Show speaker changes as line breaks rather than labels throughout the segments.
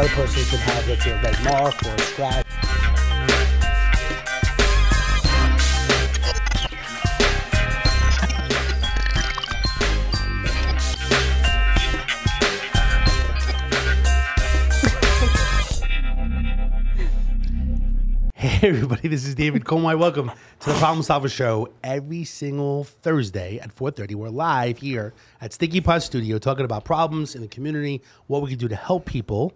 other person could have, let's say, a red mark or a scratch. Hey everybody, this is David Comey. Welcome to the Problem Solver Show. Every single Thursday at 4:30, we're live here at Sticky Pot Studio talking about problems in the community, what we can do to help people.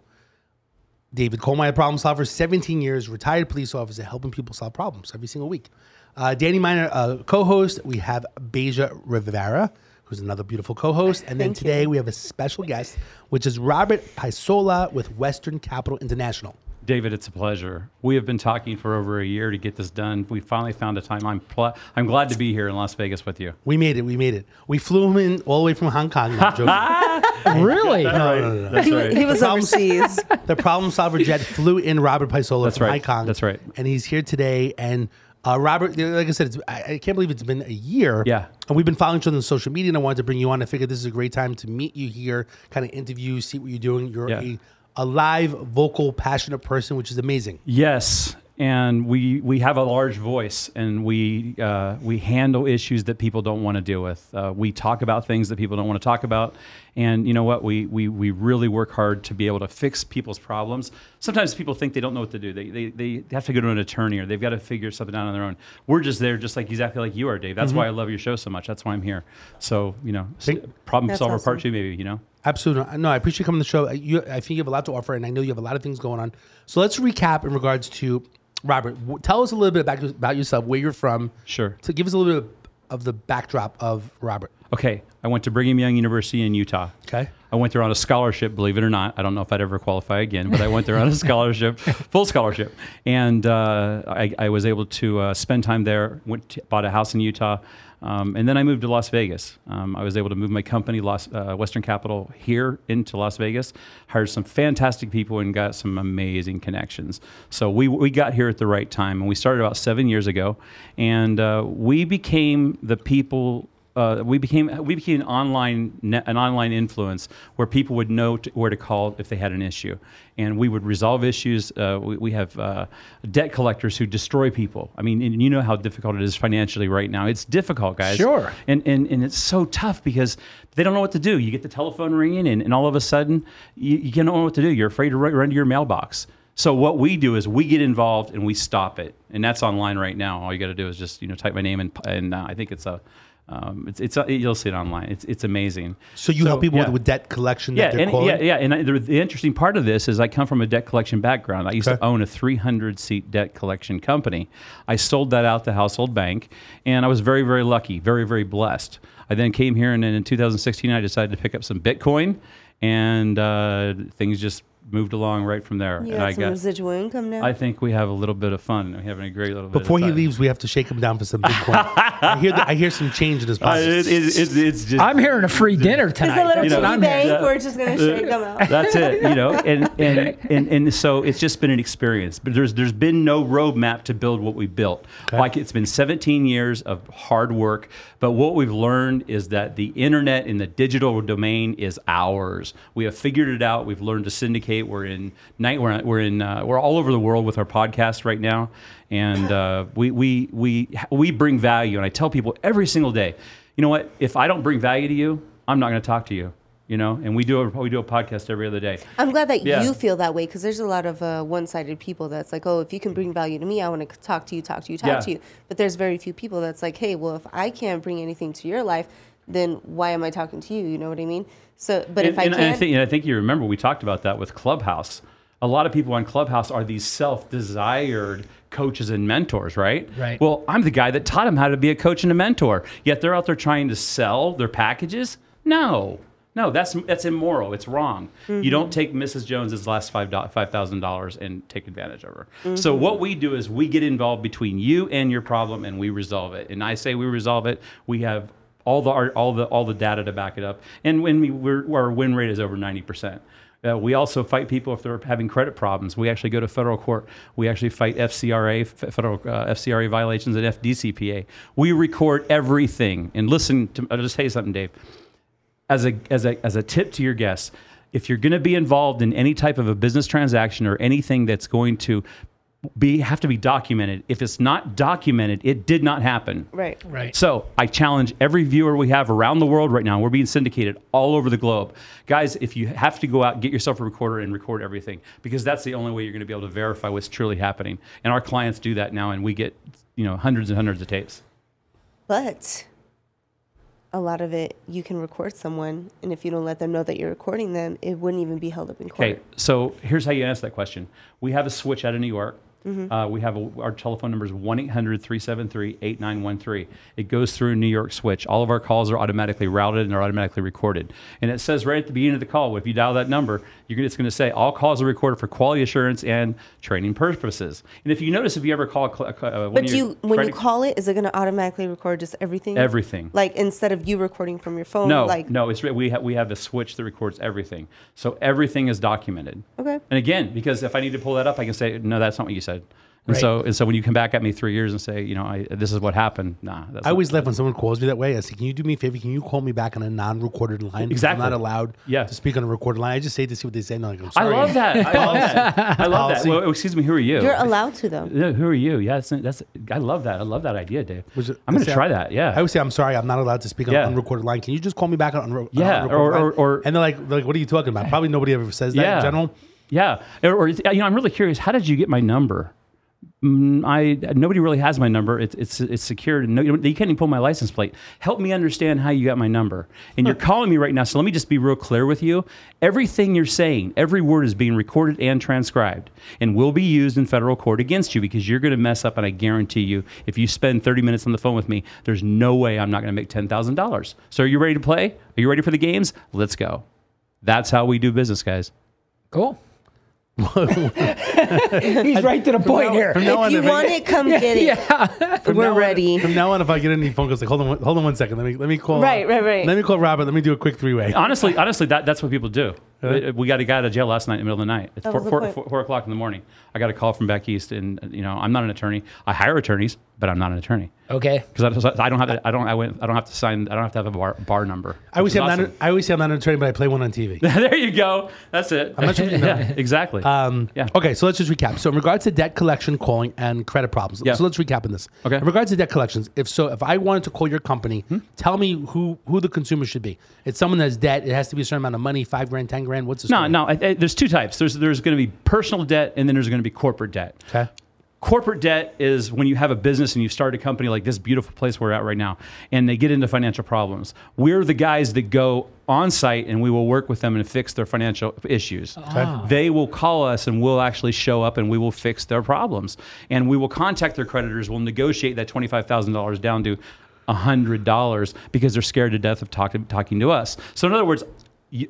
David Comey, problem solver, 17 years, retired police officer, helping people solve problems every single week. Uh, Danny Miner, uh, co-host. We have Beja Rivera, who's another beautiful co-host, and then
Thank
today
you.
we have a special guest, which is Robert Paisola with Western Capital International.
David, it's a pleasure. We have been talking for over a year to get this done. We finally found a time. I'm pl- I'm glad to be here in Las Vegas with you.
We made it. We made it. We flew him in all the way from Hong Kong. No, joking.
Really?
no, no, no, no.
That's
He,
right.
he was
The problem-
overseas.
the problem solver jet flew in Robert Paisola
That's
from
right.
Hong Kong.
That's right.
And he's here today. And uh, Robert, like I said, it's, I, I can't believe it's been a year.
Yeah.
And we've been following each other on social media, and I wanted to bring you on. I figured this is a great time to meet you here, kind of interview, see what you're doing. You're
Yeah.
a, a live, vocal, passionate person, which is amazing.
Yes, and we we have a large voice, and we uh, we handle issues that people don't want to deal with. Uh, we talk about things that people don't want to talk about, and you know what? We we we really work hard to be able to fix people's problems. Sometimes people think they don't know what to do. They they, they have to go to an attorney or they've got to figure something out on their own. We're just there, just like exactly like you are, Dave. That's why I love your show so much. That's why I'm here. So you know, s-
Thank-
problem
That's
solver part two, maybe. You know.
Absolutely. No, I appreciate you coming to the show. Uh, you, I think you have a lot to offer, and I know you have a lot of things going on. So let's recap in regards to Robert. W- Tell us a little bit about, about yourself, where you're from.
Sure.
To give us a little bit of the backdrop of Robert.
Okay, I went to Brigham Young University in Utah.
Okay.
I went there on a scholarship, believe it or not. I don't know if I'd ever qualify again, but I went there on a scholarship, full scholarship. And uh, I, I was able to uh, spend time there, went to, bought a house in Utah. Um, and then I moved to Las Vegas. Um, I was able to move my company, Las, uh, Western Capital, here into Las Vegas. Hired some fantastic people and got some amazing connections. So we, we got here at the right time, and we started about seven years ago. And uh, we became the people uh, we became we became an online net, an online influence where people would know to, where to call if they had an issue, and we would resolve issues. Uh, we, we have uh, debt collectors who destroy people. I mean, and you know how difficult it is financially right now. It's difficult, guys.
Sure.
And and and it's so tough because they don't know what to do. You get the telephone ringing, and, and all of a sudden you, you don't know what to do. You're afraid to run, run to your mailbox. So what we do is we get involved and we stop it, and that's online right now. All you got to do is just you know type my name and and uh, I think it's a um, it's it's uh, you'll see it online. It's it's amazing.
So you help people
yeah.
with, with debt collection.
Yeah,
that they're
and,
calling?
yeah, yeah. And I, the, the interesting part of this is I come from a debt collection background. I used
Okay.
to own a 300 seat debt collection company. I sold that out to Household Bank, and I was very, very lucky, very, very blessed. I then came here, and then in 2016, I decided to pick up some Bitcoin, and uh, things just moved along right from there.
You
and
got
I
some
got.
residual income now.
I think we have a little bit of fun. We're having a great little bit.
Before
of
he
fun.
leaves, we have to shake him down for some Bitcoin. I hear the, I hear some change in his
Uh, it, it, it, it's just.
I'm hearing a free dinner
Is
tonight.
the little
That's
know,
what
piggy
I'm
bank
hearing.
we're just gonna shake them out.
That's it, you know, and, and and and so it's just been an experience. But there's there's been no roadmap to build what we built. Like it's been 17 years of hard work, but what we've learned is that the internet and the digital domain is ours. We have figured it out. We've learned to syndicate. We're in night. We're we're in uh, we're all over the world with our podcast right now, and uh, we we we we bring value. And I tell people every single day, you know what? If I don't bring value to you, I'm not going to talk to you. You know, and we do a, we do a podcast every other day.
I'm glad that
Yeah.
you feel that way because there's a lot of uh, one-sided people that's like, oh, if you can bring value to me, I want to talk to you, talk to you, talk
Yeah.
to you. But there's very few people that's like, hey, well, if I can't bring anything to your life, then why am I talking to you? You know what I mean? So, but if I
and,
can,
and I think, and I think you remember we talked about that with Clubhouse. A lot of people on Clubhouse are these self-desired coaches and mentors, right?
Right.
Well, I'm the guy that taught them how to be a coach and a mentor. Yet they're out there trying to sell their packages. No, no, that's that's immoral. It's wrong. You don't mm-hmm. take Mrs. Jones's last five five thousand dollars and take advantage of her. So mm-hmm. what we do is we get involved between you and your problem, and we resolve it. And I say we resolve it. We have all the all the all the data to back it up. And when we we're, our win rate is over ninety percent. Uh, we also fight people if they're having credit problems. We actually go to federal court. We actually fight FCRA, federal uh, FCRA violations, and FDCPA. We record everything. And listen, to, I'll just tell you something, Dave. As a as a as a tip to your guests, if you're going to be involved in any type of a business transaction or anything that's going to be have to be documented. If it's not documented, it did not happen.
Right.
Right.
So I challenge every viewer we have around the world right now. We're being syndicated all over the globe. Guys, if you have to go out, get yourself a recorder and record everything because that's the only way you're going to be able to verify what's truly happening. And our clients do that now, and we get you know hundreds and hundreds of tapes.
But a lot of it, you can record someone, and if you don't let them know that you're recording them, it wouldn't even be held up in court.
Okay, so here's how you answer that question. We have a switch out of New York.
Mm-hmm.
Uh, we have a, our telephone number is 1 800 373 8913. It goes through New York switch. All of our calls are automatically routed and are automatically recorded. And it says right at the beginning of the call, if you dial that number, you're gonna, it's going to say all calls are recorded for quality assurance and training purposes. And if you notice, if you ever call, uh,
But do you, when you call it, is it going to automatically record just everything?
Everything.
Like instead of you recording from your phone?
No,
Like,
no, it's we have we have a switch that records everything, so everything is documented.
Okay.
And again, because if I need to pull that up, I can say, no, that's not what you said. And
Right.
so, and so when you come back at me three years and say, you know, I, this is what happened, nah, that's
I always laugh when someone calls me that way. I say, "Can you do me a favor? Can you call me back on a non-recorded line? 'Cause
Exactly.
I'm not allowed
Yeah.
to speak on a recorded line. I just say to see what they say. And I'm like, I'm
I love that. I love that. I love that. Well, excuse me, who are you?
You're allowed to, though.
Yeah, who are you? Yeah, that's, that's I love that. I love that idea, Dave.
Was it-
I'm going
I
to
say-
try that. Yeah.
I would say, I'm sorry, I'm not allowed to speak on
Yeah.
an unrecorded line. Can you just call me back on unre-
Yeah,
on unrecorded
or-
line?
or- or-
and they're like, they're like, what are you talking about? Probably nobody ever says that
yeah.
in general.
Yeah. Or, or, you know, I'm really curious. How did you get my number? Mm, I nobody really has my number. It's it's it's secured. No, you can't even pull my license plate. Help me understand how you got my number. And you're calling me right now. So let me just be real clear with you. Everything you're saying, every word is being recorded and transcribed, and will be used in federal court against you because you're going to mess up. And I guarantee you, if you spend 30 minutes on the phone with me, there's no way I'm not going to make ten thousand dollars. So are you ready to play? Are you ready for the games? Let's go. That's how we do business, guys.
Cool. He's right to the point here.
From now
If
on,
you
if I-
want it, come get it.
Yeah.
From
We're
now on-
ready.
from now on, if I get any phone calls, like hold on, hold on one second. Let me let me call.
Right, right, right.
Let me call Robert. Let me do a quick three way.
honestly, honestly, that, that's what people do. We- We got a guy out of jail last night in the middle of the night. It's
That
four,
was the
four,
point.
four- four o'clock in the morning. I got a call from back east, and you know, I'm not an attorney. I hire attorneys, but I'm not an attorney
Okay.
because I, I don't have to, I don't I, went, I don't have to sign. I don't have to have a bar, bar number.
I always
which
say
is
I'm not.
awesome.
I always say I'm not an attorney, but I play one on TV.
there you go. That's it.
I'm not sure you know.
yeah, exactly.
Um,
Yeah.
Okay, so let's just recap. So in regards to debt collection, calling, and credit problems.
Yeah.
So let's recap in this.
Okay.
In regards to debt collections, if so, if I wanted to call your company,
Hmm?
tell me who who the consumer should be. It's someone that has debt. It has to be a certain amount of money, five grand, ten grand. What's the
no,
story?
no. I, I, there's two types. There's there's going to be personal debt, and then there's going to be corporate debt.
Okay.
Corporate debt is when you have a business and you start a company like this beautiful place we're at right now and they get into financial problems. We're the guys that go on site and we will work with them and fix their financial issues. Ah. They will call us and we'll actually show up and we will fix their problems. And we will contact their creditors. We'll negotiate that $25000 down to $100 because they're scared to death of talking talking to us. So in other words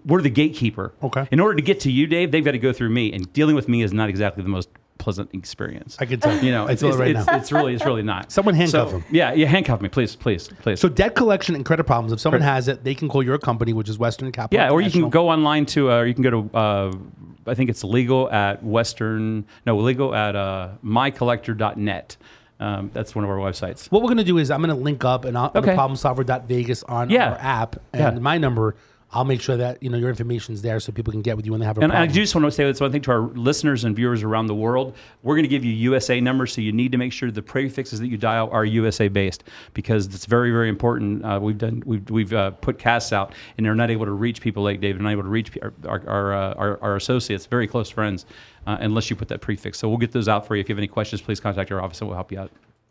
we're the gatekeeper.
Okay.
in order to get to you dave they've got to go through me and dealing with me is not exactly the most pleasant experience
I can tell.
you know,
I
it's,
feel
it's,
it right
it's,
now.
it's really, it's really not.
Someone handcuff
So,
him.
Yeah, yeah, handcuff me, please, please, please.
So debt collection and credit problems. If someone has it, they can call your company, which is Western Capital.
yeah, or you can go online to, uh, or you can go to, uh, I think it's legal at Western, no, legal at uh, mycollector.net. Um, that's one of our websites.
What we're gonna do is I'm gonna link up and I'll,
Okay.
problemsolver.vegas on
Yeah.
our app and
Yeah.
my number. I'll make sure that you know your information's there so people can get with you when they have a
And I
problem.
do just want to say this one thing to our listeners and viewers around the world. We're going to give you USA numbers, so you need to make sure the prefixes that you dial are USA based because it's very, very important. Uh, we've done, we've, we've uh, put casts out, and they're not able to reach people like David, not able to reach our our, our, uh, our, our associates, very close friends, uh, unless you put that prefix. So we'll get those out for you. If you have any questions, please contact our office, and we'll help you out.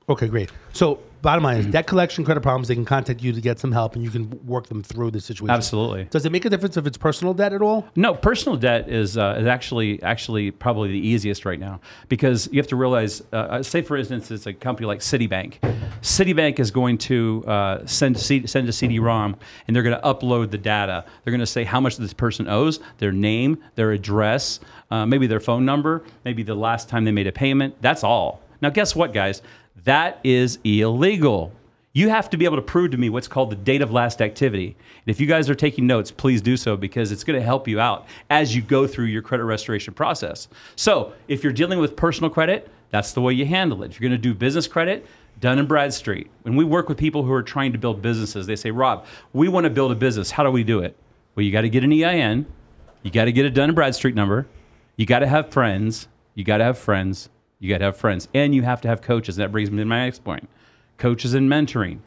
Okay, great. So, bottom line is debt collection, credit problems. They can contact you to get some help, and you can work them through the situation.
Absolutely.
Does it make a difference if it's personal debt at all?
No, personal debt is uh, is actually actually probably the easiest right now because you have to realize. Uh, say for instance, it's a company like Citibank. Citibank is going to uh, send C- send a CD-ROM and they're going to upload the data. They're going to say how much this person owes, their name, their address, uh, maybe their phone number, maybe the last time they made a payment. That's all. Now, guess what, guys? That is illegal. You have to be able to prove to me what's called the date of last activity. And if you guys are taking notes, please do so because it's going to help you out as you go through your credit restoration process. So, if you're dealing with personal credit, that's the way you handle it. If you're going to do business credit, Dun and Bradstreet. When we work with people who are trying to build businesses, they say, "Rob, we want to build a business. How do we do it?" Well, you got to get an EIN. You got to get a Dun Bradstreet number. You got to have friends. You got to have friends. You got to have friends, and you have to have coaches. And That brings me to my next point: coaches and mentoring.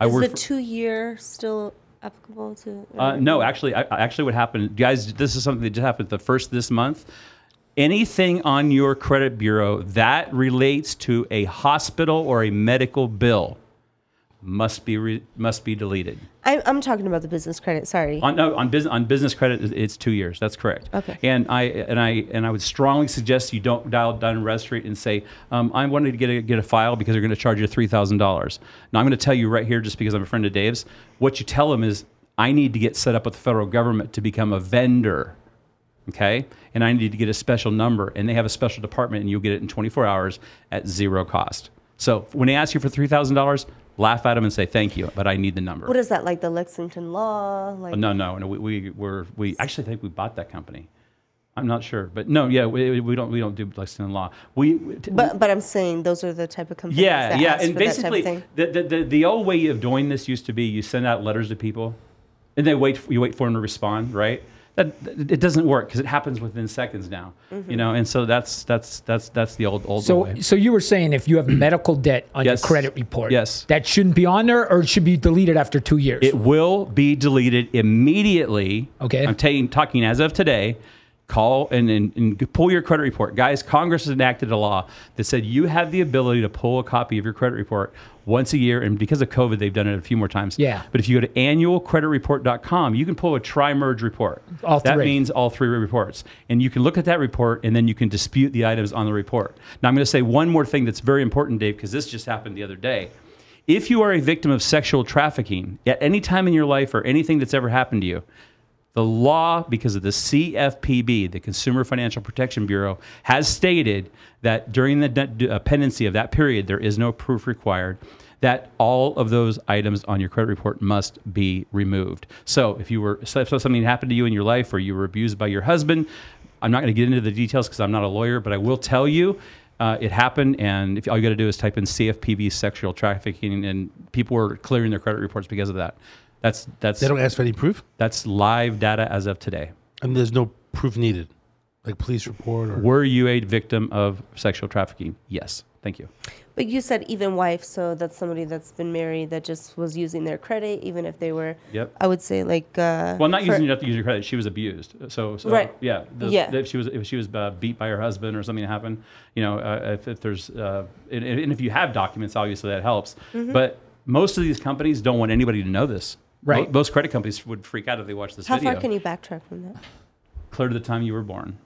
I
Is
work
the
for-
two year still applicable to?
uh, no, actually, I- actually, what happened, guys? This is something that just happened the first this month. Anything on your credit bureau that relates to a hospital or a medical bill must be re, must be deleted.
I, I'm talking about the business credit. Sorry.
On no, on business on business credit, it's two years. That's correct.
Okay.
And I and I and I would strongly suggest you don't dial Bradstreet and say, um, "I wanted to get a, get a file because they're going to charge you three thousand dollars." Now I'm going to tell you right here, just because I'm a friend of Dave's, what you tell them is, "I need to get set up with the federal government to become a vendor." Okay, and I need to get a special number, and they have a special department, and you'll get it in 24 hours at zero cost. So when they ask you for three thousand dollars, laugh at them and say thank you, but I need the number.
what is that like the Lexington law? Like uh,
No, no, no. We, we were we actually think we bought that company. I'm not sure, but no, yeah, we, we don't we don't do Lexington law. We,
But but I'm saying those are the type of companies.
yeah,
that
yeah, and
for that type of
basically the, the the the old way of doing this used to be you send out letters to people, and they wait you wait for them to respond, right? That it doesn't work because it happens within seconds now,
Mm-hmm.
you know, and so that's that's that's that's the old old
So,
way.
so you were saying if you have medical debt on
Yes.
your credit report,
Yes.
that shouldn't be on there, or it should be deleted after two years.
It will be deleted immediately.
Okay.
I'm taking, talking as of today. Call and, and, and pull your credit report. Guys, Congress has enacted a law that said you have the ability to pull a copy of your credit report once a year. And because of COVID, they've done it a few more times.
Yeah.
But if you go to annualcreditreport.com, you can pull a tri-merge report.
All
that
three.
means all three reports. And you can look at that report and then you can dispute the items on the report. Now, I'm going to say one more thing that's very important, Dave, because this just happened the other day. If you are a victim of sexual trafficking at any time in your life or anything that's ever happened to you, the law, because of the CFPB, the Consumer Financial Protection Bureau, has stated that during the de- uh, pendency of that period, there is no proof required. That all of those items on your credit report must be removed. So, if you were so if something happened to you in your life, or you were abused by your husband, I'm not going to get into the details because I'm not a lawyer, but I will tell you uh, it happened. And if all you got to do is type in CFPB sexual trafficking, and people were clearing their credit reports because of that. That's that's
They don't ask for any proof,
that's live data as of today.
and there's no proof needed, like police report or.
Were you a victim of sexual trafficking? Yes. Thank you.
But you said even wife, so that's somebody that's been married that just was using their credit, even if they were.
Yep.
I would say like. Uh,
Well, not
for-
using you have to use your credit. She was abused. So, so
Right.
yeah, the,
Yeah.
If she was if she was uh, beat by her husband or something happened, you know, uh, if, if there's uh, and, and if you have documents, obviously that helps.
Mm-hmm.
But most of these companies don't want anybody to know this.
Right.
Most credit companies would freak out if they watched this video.
How
video.
far can you backtrack from that?
Clear to the time you were born.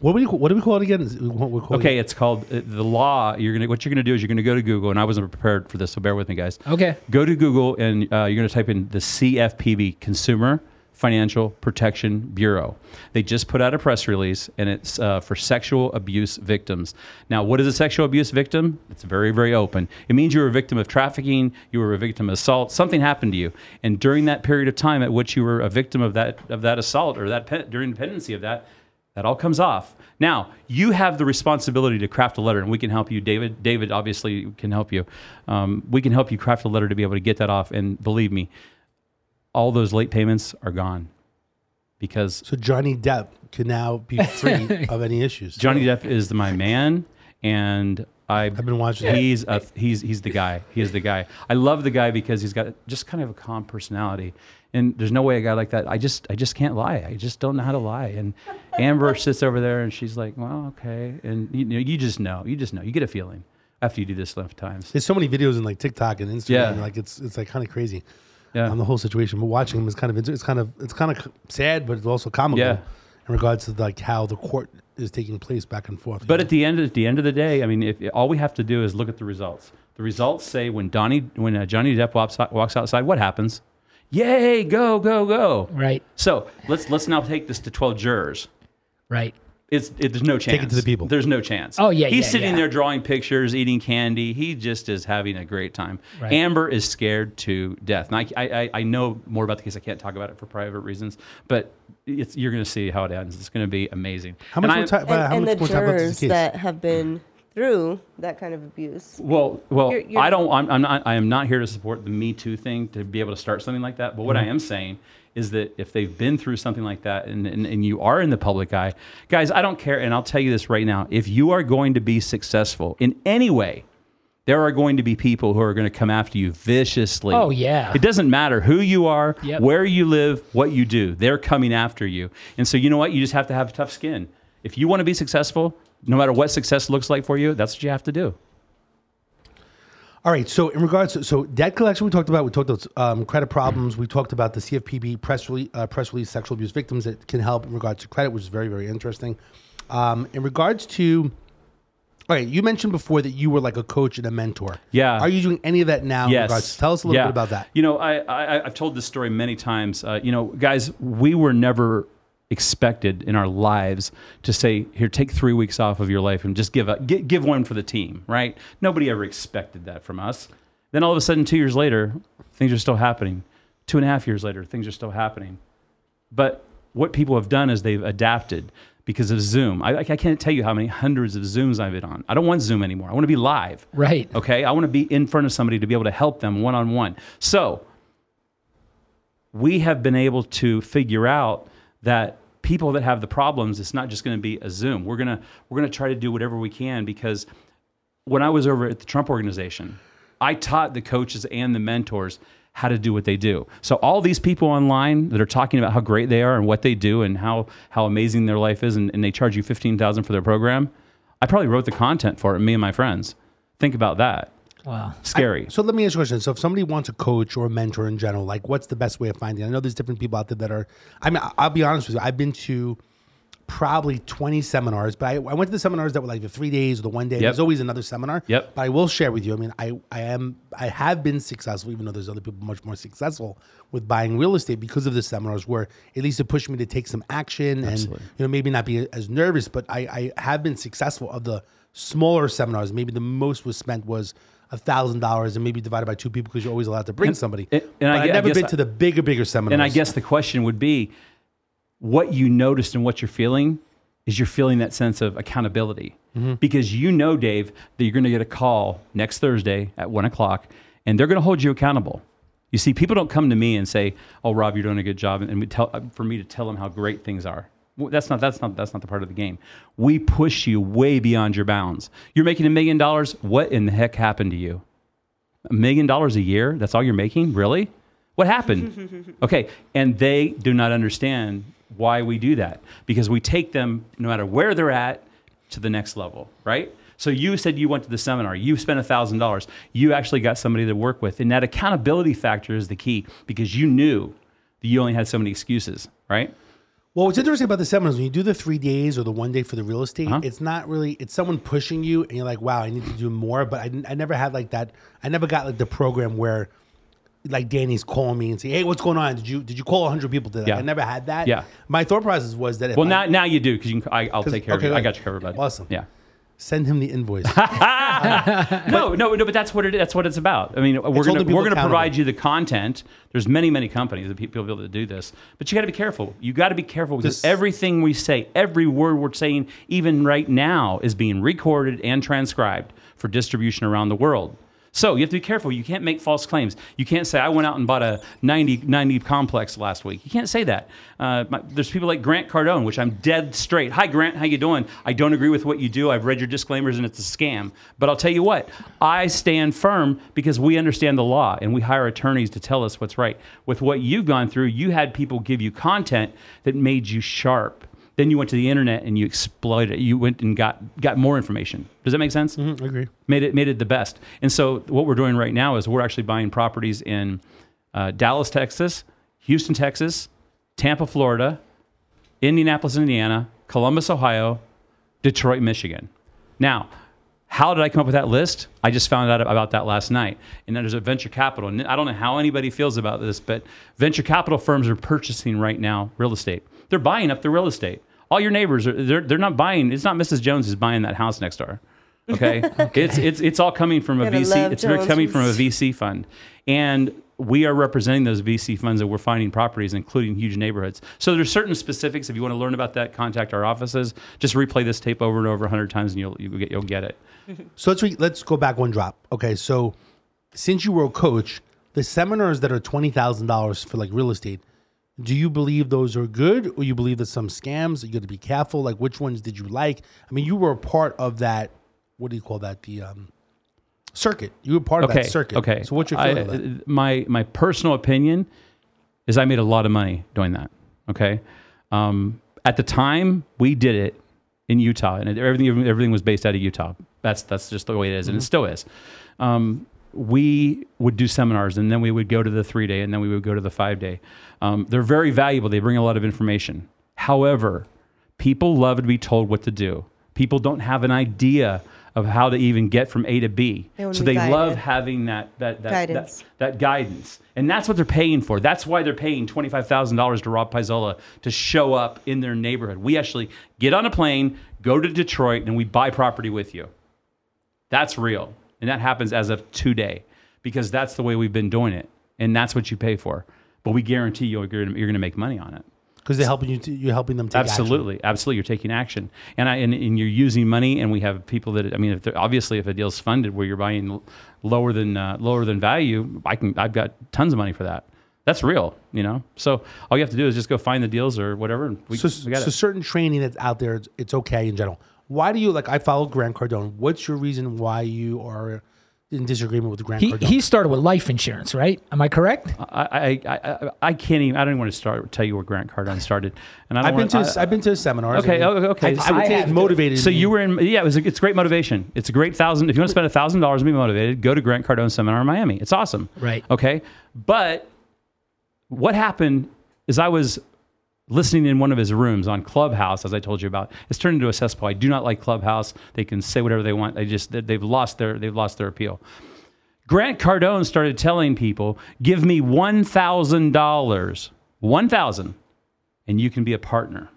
What do we what do we call it again? Is- What we call
Okay,
It?
it's called uh, the law. You're gonna what you're gonna do is you're gonna go to Google, and I wasn't prepared for this, so bear with me, guys.
Okay.
Go to Google and uh, you're going to type in the CFPB, Consumer Financial Protection Bureau. They just put out a press release and it's uh, for sexual abuse victims. Now, what is a sexual abuse victim? It's very, very open. It means you were a victim of trafficking, you were a victim of assault, something happened to you. And during that period of time at which you were a victim of that, of that assault or that pe- during dependency of that, that all comes off. Now, you have the responsibility to craft a letter, and we can help you. David, David obviously can help you. Um, we can help you craft a letter to be able to get that off. And believe me, all those late payments are gone because
So Johnny Depp can now be free of any issues.
Johnny Depp is my man, and I,
I've been watching.
He's a, he's he's the guy. He is the guy. I love the guy because he's got just kind of a calm personality, and there's no way a guy like that. I just I just can't lie. I just don't know how to lie. And Amber sits over there and she's like, well, okay, and you know, you just know, you just know, you get a feeling after you do this enough times.
There's so many videos in like TikTok and Instagram.
Yeah.
Like it's it's like kind of crazy.
Yeah.
On the whole situation, but watching him is kind of it's kind of it's kind of sad, but it's also comical.
Yeah.
In regards to like how the court is taking place back and forth.
But at the end, at the end of the day, I mean, if all we have to do is look at the results. The results say when Donnie, when uh, Johnny Depp walks, walks outside, what happens? Yay! Go go go!
Right.
So let's let's now take this to twelve jurors.
Right.
It's it, there's no chance.
Take it to the people.
There's no chance.
Oh, yeah,
He's
yeah,
sitting
yeah.
there drawing pictures, eating candy. He just is having a great time.
Right.
Amber is scared to death. And I, I I know more about the case. I can't talk about it for private reasons, but it's you're going to see how it ends. It's going to be amazing.
how much
And
more
I-
time?
And,
how
and
much
the
more time left is
jurors
the case?
that have been through that kind of abuse.
Well, well,
You're- you're-
I don't. I'm, I'm not. I am not here to support the Me Too thing to be able to start something like that. But what I am saying is that if they've been through something like that and, and, and you are in the public eye, guys, I don't care. And I'll tell you this right now: if you are going to be successful in any way, there are going to be people who are going to come after you viciously.
Oh, yeah.
It doesn't matter who you are,
Yep.
where you live, what you do. They're coming after you. And so you know what? You just have to have tough skin. If you want to be successful, no matter what success looks like for you, that's what you have to do.
All right. So in regards to so debt collection, we talked about. We talked about um, credit problems. We talked about the CFPB press release, uh, press release sexual abuse victims that can help in regards to credit, which is very very interesting. Um, in regards to, all right, you mentioned before that you were like a coach and a mentor.
Yeah.
Are you doing any of that now?
Yes.
tell us a little
Yeah.
bit about that.
You know, I, I I've told this story many times. Uh, you know, guys, we were never expected in our lives to say, "Here, take three weeks off of your life and just give a gi- give one for the team." Right? Nobody ever expected that from us. Then all of a sudden, two years later, things are still happening. Two and a half years later, things are still happening. But what people have done is they've adapted because of Zoom. I, I can't tell you how many hundreds of Zooms I've been on. I don't want Zoom anymore. I want to be live.
Right.
Okay. I want to be in front of somebody to be able to help them one on one. So we have been able to figure out that people that have the problems, it's not just going to be a Zoom. We're gonna we're gonna try to do whatever we can because when I was over at the Trump organization, I taught the coaches and the mentors how to do what they do. So all these people online that are talking about how great they are and what they do and how how amazing their life is, and, and they charge you fifteen thousand for their program, I probably wrote the content for it. Me and my friends. Think about that.
Wow.
Scary.
So let me ask you a question. So if somebody wants a coach or a mentor in general, like what's the best way of finding? I know there's different people out there that are. I mean, I- I'll be honest with you. I've been to probably 20 seminars, but I, I went to the seminars that were like the three days or the one day. There's always another seminar.
Yep.
But I will share with you. I mean, I, I am I have been successful, even though there's other people much more successful with buying real estate because of the seminars, where at least it pushed me to take some action and you know maybe not be as nervous. But I, I have been successful of the smaller seminars. Maybe the most was spent was a thousand dollars and maybe divided by two people because you're always allowed to bring somebody.
and- and I I
never been
I-
to the bigger, bigger seminars.
And I guess the question would be what you noticed and what you're feeling is you're feeling that sense of accountability. Mm-hmm. Because you know, Dave, that you're going to get a call next Thursday at one o'clock and they're going to hold you accountable. You see, people don't come to me and say, "Oh, Rob, you're doing a good job," and we tell uh, for me to tell them how great things are. That's not that's not that's not the part of the game. We push you way beyond your bounds. You're making a million dollars. What in the heck happened to you? A million dollars a year? That's all you're making? Really? What happened? okay. And they do not understand why we do that because we take them, no matter where they're at, to the next level, right? So you said you went to the seminar, you spent $1,000, you actually got somebody to work with. And that accountability factor is the key because you knew that you only had so many excuses, right?
Well, what's interesting about the seminars when you do the three days or the one day for the real estate,
Uh-huh.
it's not really it's someone pushing you, and you're like, "Wow, I need to do more." But I, I never had like that. I never got like the program where, like Danny's calling me and say, "Hey, what's going on? Did you did you call 100 people today?"
Yeah.
I never had that.
Yeah.
My thought process was that
Well,
I
now, now you do because you can, I, I'll
'Cause-
take care
okay,
of you. I got you covered, bud.
Awesome.
Yeah.
Send him the invoice.
no, no, no, but that's what it. That's what it's about. I mean, we're gonna we're gonna provide you the content. There's many, many companies that people be able to do this, but you got to be careful. You got to be careful because
This-
everything we say, every word we're saying, even right now, is being recorded and transcribed for distribution around the world. So you have to be careful. You can't make false claims. You can't say, I went out and bought a 90, 90 complex last week. You can't say that. Uh, my, there's people like Grant Cardone, which I'm dead straight. Hi, Grant. How you doing? I don't agree with what you do. I've read your disclaimers and it's a scam. But I'll tell you what, I stand firm because we understand the law and we hire attorneys to tell us what's right. With what you've gone through, you had people give you content that made you sharp. Then you went to the internet and you exploited it. You went and got, got more information. Does that make sense?
Mhm, I agree.
made it made it the best. And so what we're doing right now is we're actually buying properties in uh, Dallas, Texas, Houston, Texas, Tampa, Florida, Indianapolis, Indiana, Columbus, Ohio, Detroit, Michigan. Now, how did I come up with that list? I just found out about that last night. And then there's a venture capital. And I don't know how anybody feels about this, but venture capital firms are purchasing right now real estate. They're buying up the real estate. All your neighbors are they're, they're not buying. It's not Mrs. Jones who's buying that house next door. Okay, it's it's it's all coming from a VC. It's
Jones
coming from a VC fund, and we are representing those VC funds that we're finding properties, including huge neighborhoods. So there's certain specifics. If you want to learn about that, contact our offices. Just replay this tape over and over a hundred times, and you'll you'll get, you'll get it.
So let's re- let's go back one drop. Okay, so since you were a coach, the seminars that are twenty thousand dollars for like real estate, do you believe those are good, or you believe that some scams? You got to be careful. Like, which ones did you like? I mean, you were a part of that. What do you call that? The um, circuit. You were part of that circuit.
Okay.
So what's your
I-
feeling? of that?
My my personal opinion is I made a lot of money doing that. Okay. Um, at the time we did it in Utah, and everything everything was based out of Utah. That's that's just the way it is, and
Mm-hmm.
it still is. Um, we would do seminars, and then we would go to the three day, and then we would go to the five day. Um, they're very valuable. They bring a lot of information. However, people love to be told what to do. People don't have an idea of how to even get from A to B.
They
so they love having that that that,
Guidance.
that that guidance, and that's what they're paying for. That's why they're paying twenty five thousand dollars to Rob Paisola to show up in their neighborhood. We actually get on a plane, go to Detroit, and we buy property with you. That's real, and that happens as of today because that's the way we've been doing it, and that's what you pay for. But we guarantee you, you're going to make money on it.
Because they're helping you. You're helping them take action.
Absolutely, absolutely. You're taking action, and I and, and you're using money, and we have people that I mean, if obviously, if a deal's funded where you're buying lower than uh, lower than value, I can I've got tons of money for that. That's real, you know. So all you have to do is just go find the deals or whatever. And we,
So,
we got
so certain training that's out there, it's, it's okay in general. Why do you like? I follow Grant Cardone. What's your reason why you are in disagreement with Grant
He,
Cardone?
he started with life insurance, right? Am I correct?
I, I, I, I can't even. I don't even want to start tell you where Grant Cardone started. And I don't
I've been
wanna-
to
I-
his, I've been to his seminars.
Okay,
I
okay.
I, I
So
would say it motivated.
So
me.
you were in, yeah, it was. A, it's great motivation. It's a great thousand. If you want to spend a thousand dollars and be motivated, go to Grant Cardone seminar in Miami. It's awesome.
Right.
Okay. But what happened is I was listening in one of his rooms on Clubhouse, as I told you about. It's turned into a cesspool. I do not like Clubhouse. They can say whatever they want. They just they've lost their they've lost their appeal. Grant Cardone started telling people, "Give me one thousand dollars, one thousand, and you can be a partner."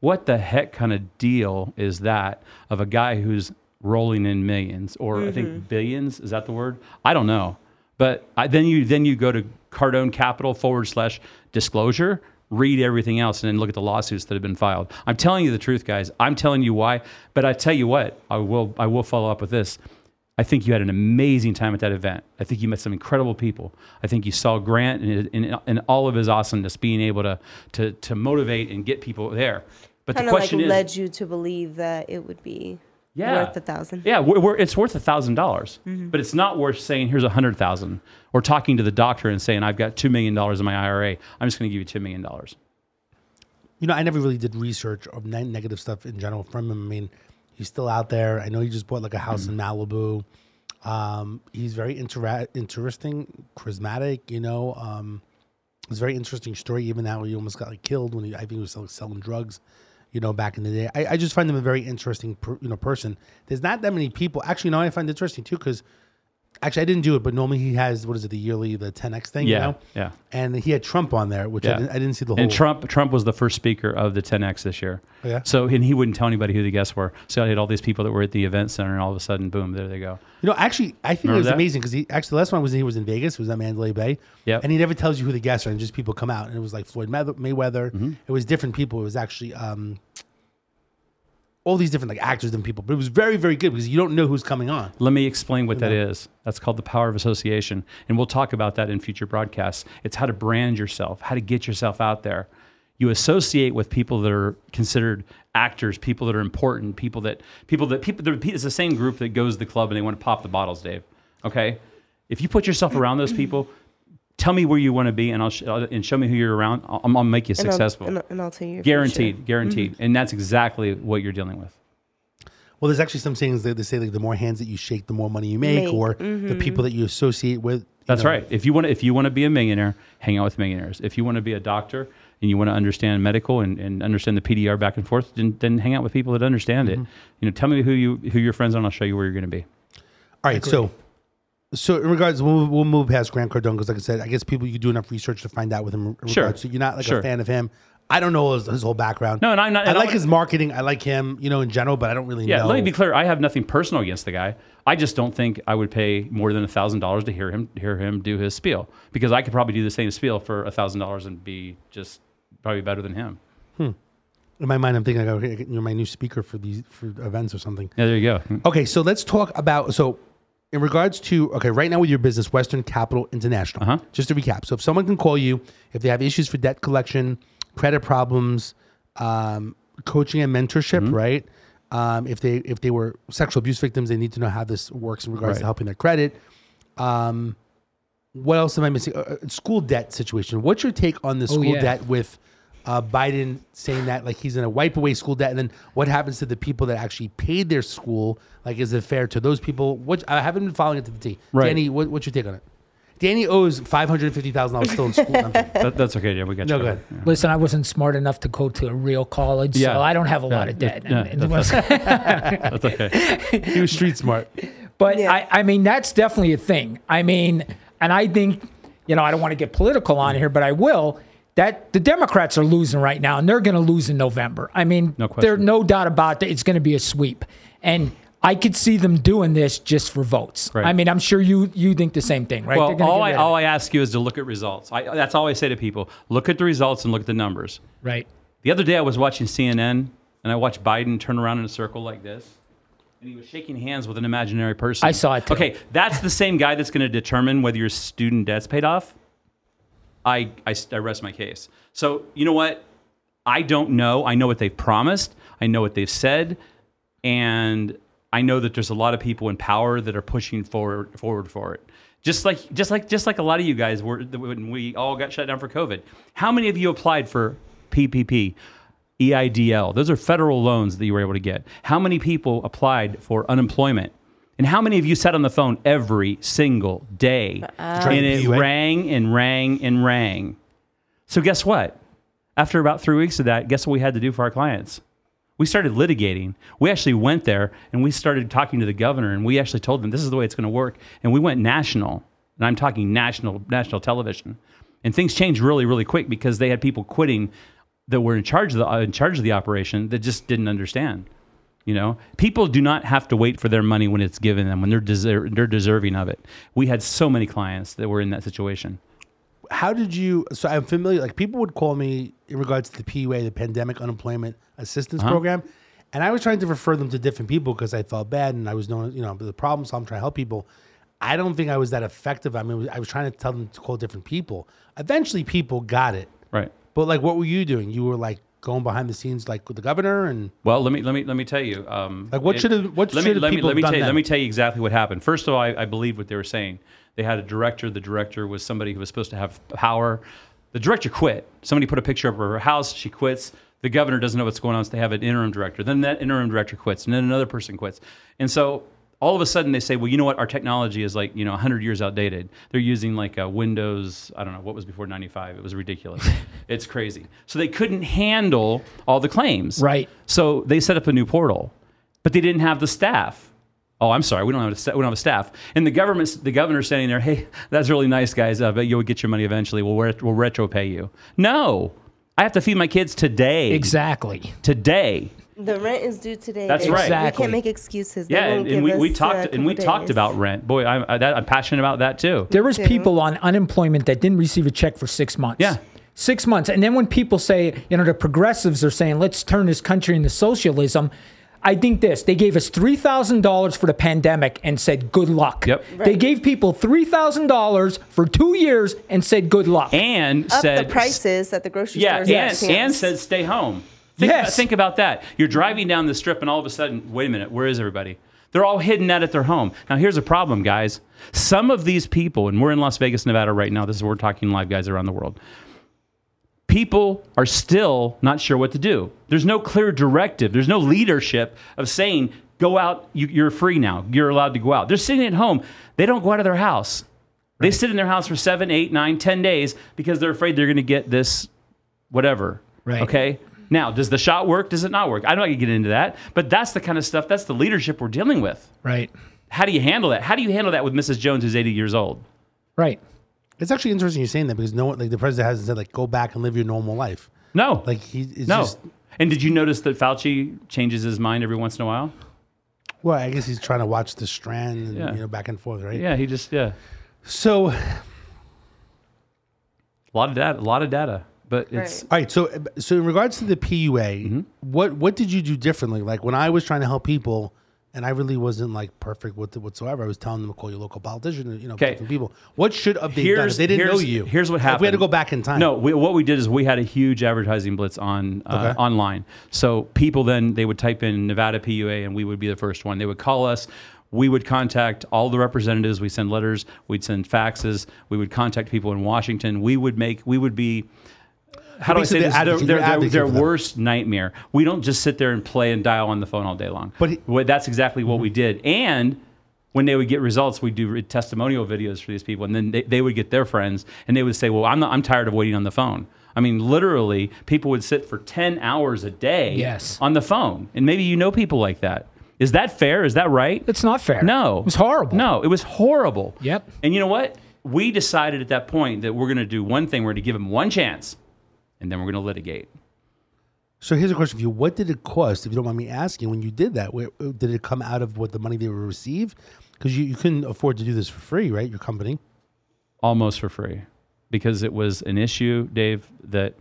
What the heck kind of deal is that of a guy who's rolling in millions or I think mm-hmm. billions? Is that the word? I don't know. But I, then you then you go to Cardone Capital forward slash disclosure, read everything else, and then look at the lawsuits that have been filed. I'm telling you the truth, guys. I'm telling you why. But I tell you what, I will I will follow up with this. I think you had an amazing time at that event. I think you met some incredible people. I think you saw Grant in, in, in all of his awesomeness, being able to to to motivate and get people there. But
Kind
the
like
question is,
led you to believe that it would be
yeah.
worth a thousand.
Yeah, we're, we're, it's worth a thousand dollars,
Mm-hmm.
but it's not worth saying here's a hundred thousand or talking to the doctor and saying I've got two million dollars in my IRA. I'm just going to give you two million dollars.
you know, I never really did research of ne- negative stuff in general from him. I mean, he's still out there. I know he just bought like a house in Malibu. Um, he's very intera- interesting, charismatic. You know, um, it's a very interesting story. Even now, he almost got like killed when he, I think he was selling, selling drugs. You know, back in the day, I, I just find them a very interesting, per, you know, person. There's not that many people. Actually, know, I find interesting too because actually I didn't do it, but normally he has what is it, the yearly, the 10x thing.
Yeah,
you know?
yeah.
And he had Trump on there, which I, didn't, I didn't see the whole.
And Trump Trump was the first speaker of the 10x this year.
Oh, yeah?
So and he wouldn't tell anybody who the guests were. So I had all these people that were at the event center, and all of a sudden, boom, there they go.
You know, actually, I think
Remember
it was
that?
amazing because he actually the last one was he was in Vegas. It was at Mandalay Bay.
Yep.
And he never tells you who the guests are, and just people come out, and it was like Floyd Mayweather.
Mm-hmm.
It was different people. It was actually um, all these different like actors and people, but it was very very good because you don't know who's coming on.
Let me explain what that is. That's called the power of association. And we'll talk about that in future broadcasts. It's how to brand yourself, how to get yourself out there. You associate with people that are considered actors, people that are important, people that people that people it's the same group that goes to the club and they want to pop the bottles, Dave. Okay? If you put yourself around those people, tell me where you want to be and I'll sh- uh, and show me who you're around. I'll, I'll make you
And I'll-
successful.
and, I'll, and I'll tell you. your
guaranteed,
future.
guaranteed. Mm-hmm. And that's exactly what you're dealing with.
Well, there's actually some sayings that they say like the more hands that you shake, the more money you make,
Make,
or the mm-hmm. people that you associate with. you
That's
know.
right. If you want to, if you want to be a millionaire, hang out with millionaires. If you want to be a doctor and you want to understand medical and, and understand the PDR back and forth, then, then hang out with people that understand
Mm-hmm.
it. You know, tell me who you who your friends are, and I'll show you where you're going to be.
All right, so so in regards, we'll, we'll move past Grant Cardone because, like I said, I guess people you do enough research to find out with him. In
Sure.
regards to, you're not like
Sure.
a fan of him. I don't know his, his whole background.
No, and I'm not-
I
and
like
I-
his marketing. I like him, you know, in general, but I don't really
Yeah,
know.
let me be clear. I have nothing personal against the guy. I just don't think I would pay more than thousand dollars to hear him hear him do his spiel because I could probably do the same spiel for thousand dollars and be just probably better than him. Hmm.
In my mind, I'm thinking, like, okay, you're my new speaker for these for events or something.
Yeah, there you go.
Okay, so let's talk about so in regards to okay, right now with your business, Western Capital International.
Uh-huh.
Just to recap, so if someone can call you if they have issues for debt collection, credit problems, um, coaching and mentorship,
Mm-hmm.
right? Um, if they if they were sexual abuse victims, they need to know how this works in regards to helping their credit. Um, what else am I missing? Uh, uh, school debt situation. What's your take on the school
yeah.
debt with uh, Biden saying that like he's going to wipe away school debt, and then what happens to the people that actually paid their school? Like, is it fair to those people? Which I haven't been following it to the T.
Right.
Danny, what, what's your take on it? Danny owes five hundred fifty thousand dollars still in school.
That, that's okay. Yeah, we got
no,
you.
go
covered.
ahead.
Listen, I wasn't smart enough to go to a real college,
Yeah.
so I don't have a lot of debt.
yeah,
And- and it was-
That's okay.
He was street smart.
But
Yeah.
I, I mean, that's definitely a thing. I mean, and I think, you know, I don't want to get political on here, but I will. That the Democrats are losing right now, and they're going to lose in November. I mean,
No
there's no doubt about that. It's going to be a sweep, and I could see them doing this just for votes.
Right.
I mean, I'm sure you you think the same thing, right?
Well, all I, all. I ask you is to look at results. I, that's all I say to people. Look at the results and look at the numbers.
right.
The other day I was watching CNN and I watched Biden turn around in a circle like this. And he was shaking hands with an imaginary person.
I saw it too.
Okay, that's the same guy that's going to determine whether your student debt's paid off. I, I, I rest my case. So, you know what? I don't know. I know what they've promised, I know what they've said, and I know that there's a lot of people in power that are pushing forward forward for it. Just like just like just like a lot of you guys were when we all got shut down for COVID. How many of you applied for PPP, EIDL? Those are federal loans that you were able to get. How many people applied for unemployment? And how many of you sat on the phone every single day uh-uh. and it
PUA?
rang and rang and rang? So guess what? After about three weeks of that, guess what we had to do for our clients? We started litigating. We actually went there and we started talking to the governor and we actually told them this is the way it's going to work. And we went national. And I'm talking national national television. And things changed really, really quick because they had people quitting that were in charge of the in charge of the operation that just didn't understand. You know, people do not have to wait for their money when it's given them when they're deser- they're deserving of it. We had so many clients that were in that situation.
How did you? So I'm familiar. Like people would call me in regards to the PUA, the Pandemic Unemployment Assistance
Uh-huh.
Program, and I was trying to refer them to different people because I felt bad and I was knowing, you know, the problem. So I'm trying to help people. I don't think I was that effective. I mean, I was trying to tell them to call different people. Eventually, people got it.
Right.
But like, what were you doing? You were like going behind the scenes, like with the governor, and
Well, let me let me let me tell you. Um,
Like, what should've- what
let me
should've
let me let me
have
tell you, let me tell you exactly what happened. First of all, I, I believe what they were saying. They had a director. The director was somebody who was supposed to have power. The director quit. Somebody put a picture up of her house. She quits. The governor doesn't know what's going on, so they have an interim director. Then that interim director quits, and then another person quits. And so all of a sudden they say, well, you know what? Our technology is like you know 100 years outdated. They're using like a Windows. I don't know what was before 95. It was ridiculous. it's crazy. So they couldn't handle all the claims.
Right.
So they set up a new portal, but they didn't have the staff. Oh, I'm sorry, we don't have a, sta- we don't have a staff. And the government, the governor's standing there. Hey, that's really nice, guys. I bet you'll get your money eventually. We'll, ret- we'll retro pay you. No, I have to feed my kids today.
Exactly.
Today.
The rent is due today.
That's
They-
right.
We can't make excuses. They
Yeah,
won't
and, and we, we talked
uh,
and we
couple
talked about rent. Boy, I'm I, that, I'm passionate about that too.
There was
too.
people on unemployment that didn't receive a check for six months.
Yeah.
Six months. And then when people say, you know, the progressives are saying, let's turn this country into socialism, I think this. They gave us $3,000 for the pandemic and said, good luck.
Yep.
They gave people $3,000 for two years and said, good luck.
And
Up
said
the prices at the grocery
Yeah,
stores.
and,
at
and
Sam's.
said stay home. Think,
Yes.
about, think about that. You're driving down the strip, and all of a sudden, wait a minute, where is everybody? They're all hidden out at their home. Now, here's a problem, guys. Some of these people, and we're in Las Vegas, Nevada right now. This is where we're talking live, guys, around the world. People are still not sure what to do. There's no clear directive. There's no leadership of saying, "Go out. You, you're free now. You're allowed to go out." They're sitting at home. They don't go out of their house. They sit in their house for seven, eight, nine, ten days because they're afraid they're going to get this whatever.
Right.
Okay. Now, does the shot work? Does it not work? I don't like to get into that, but that's the kind of stuff. That's the leadership we're dealing with.
right.
How do you handle that? How do you handle that with Mrs. Jones, who's 80 years old?
Right.
it's actually interesting you're saying that because no one, like the president hasn't said like go back and live your normal life.
No,
Like he is
no.
just.
and did you notice that Fauci changes his mind every once in a while?
Well, I guess he's trying to watch the strand and
Yeah.
you know back and forth, right?
Yeah, he just yeah.
So,
A lot of data, a lot of data, but it's
Right.
right. So, so in regards to the PUA,
Mm-hmm.
what what did you do differently? Like when I was trying to help people, and I really wasn't like perfect with it whatsoever. I was telling them to call your local politician, you know,
Okay.
people. What should have they done? They didn't know you.
Here's what
If
happened.
we had to go back in time.
No, we, what we did is we had a huge advertising blitz on uh,
Okay.
online. So people then they would type in Nevada PUA and we would be the first one. They would call us. We would contact all the representatives. We send letters. We'd send faxes. We would contact people in Washington. We would make. We would be. How do I say this? Their, their, their, their worst nightmare. We don't just sit there and play and dial on the phone all day long.
But he-
Well, that's exactly what we mm-hmm. did. And when they would get results, we'd do testimonial videos for these people, and then they, they would get their friends, and they would say, "Well, I'm not, I'm tired of waiting on the phone." I mean, literally, people would sit for ten hours a day
Yes.
on the phone, and maybe you know people like that. Is that fair? Is that right?
It's not fair.
No,
It was horrible.
No, it was horrible.
Yep.
And you know what? We decided at that point that we're going to do one thing. We're going to give them one chance, and then we're going to litigate.
So here's a question for you: What did it cost, if you don't mind me asking, when you did that? Where, did it come out of what the money they would receive? Because you, you couldn't afford to do this for free, right? Your company.
almost for free because it was an issue, Dave, that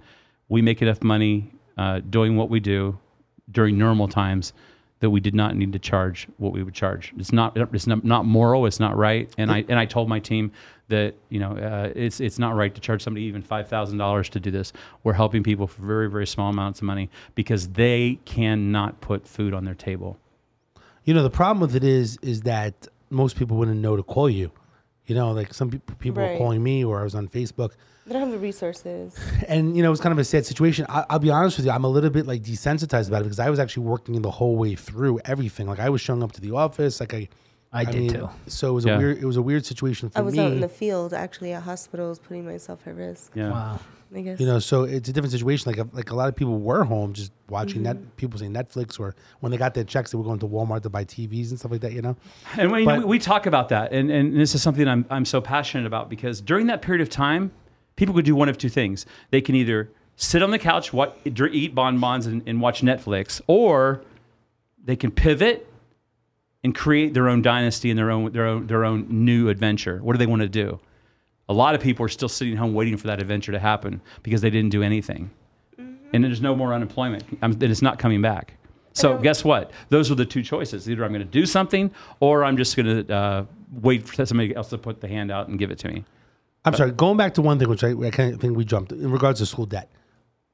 we make enough money uh, doing what we do during normal times that we did not need to charge what we would charge. It's not it's not, not moral. It's not right. And I and I told my team that you know uh, it's it's not right to charge somebody even five thousand dollars to do this. We're helping people for very very small amounts of money because they cannot put food on their table.
You know, the problem with it is, is that most people wouldn't know to call you. You know, like some peop- people were
Right.
calling me, or I was on Facebook,
They don't have the resources.
and you know, it was kind of a sad situation. I, I'll be honest with you, I'm a little bit like desensitized about it because I was actually working the whole way through everything. Like I was showing up to the office, like I,
I did too.
So it was
Yeah.
a weird, it was a weird situation for
I was
me.
out in the field, actually at hospitals, putting myself at risk.
Yeah.
Wow.
I guess.
You know, so it's a different situation. Like, like a lot of people were home just watching
Mm-hmm.
net. People say Netflix, or when they got their checks, they were going to Walmart to buy TVs and stuff like that. You know,
And we,
But-
we, we talk about that, and, and this is something I'm, I'm so passionate about because during that period of time, people could do one of two things. They can either sit on the couch, what, eat bonbons, and, and watch Netflix, or they can pivot and create their own dynasty and their own, their own, their own new adventure. What do they want to do? A lot of people are still sitting home waiting for that adventure to happen because they didn't do anything. And there's no more unemployment. And it's not coming back. So guess what? Those are the two choices. Either I'm going to do something, or I'm just going to uh, wait for somebody else to put the hand out and give it to me.
I'm sorry. Going back to one thing, which I, I kind of think we jumped in regards to school debt.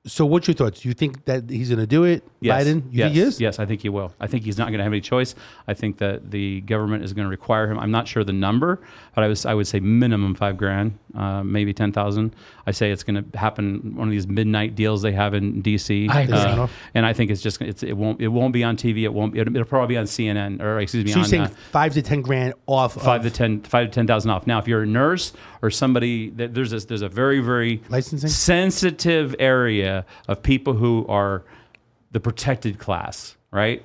So, what's your thoughts? Do you think that he's going to do it,
Yes.
Biden? You
yes.
think he is?
Yes, I think he will. I think he's not going to have any choice. I think that the government is going to require him. I'm not sure the number, but I was I would say minimum five grand, uh, maybe ten thousand. I say it's going to happen one of these midnight deals they have in D.C.
I agree.
Uh, and I think it's just it's, it won't it won't be on TV. It won't. It'll, it'll probably be on CNN or excuse me
So you're
on
saying
uh,
five to ten grand off
five
of
to ten five to ten thousand off. Now, if you're a nurse or somebody, that there's this, there's a very very
Licensing?
sensitive area of people who are the protected class, right?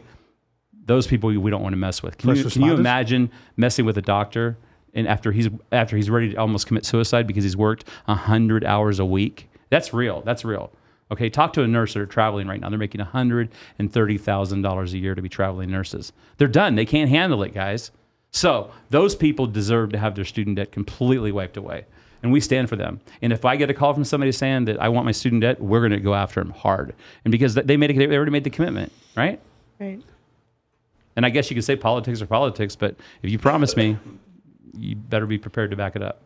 Those people we don't want to mess with. Can you, can you imagine messing with a doctor and after he's after he's ready to almost commit suicide because he's worked hundred hours a week? That's real. That's real. Okay, talk to a nurse that are traveling right now. They're making hundred and thirty thousand dollars a year to be traveling nurses. They're done. They can't handle it, guys. So those people deserve to have their student debt completely wiped away. And we stand for them. And if I get a call from somebody saying that I want my student debt, we're going to go after them hard. And because they made it, they already made the commitment, right?
right.
And I guess you could say politics are politics, but if you promise me, you better be prepared to back it up.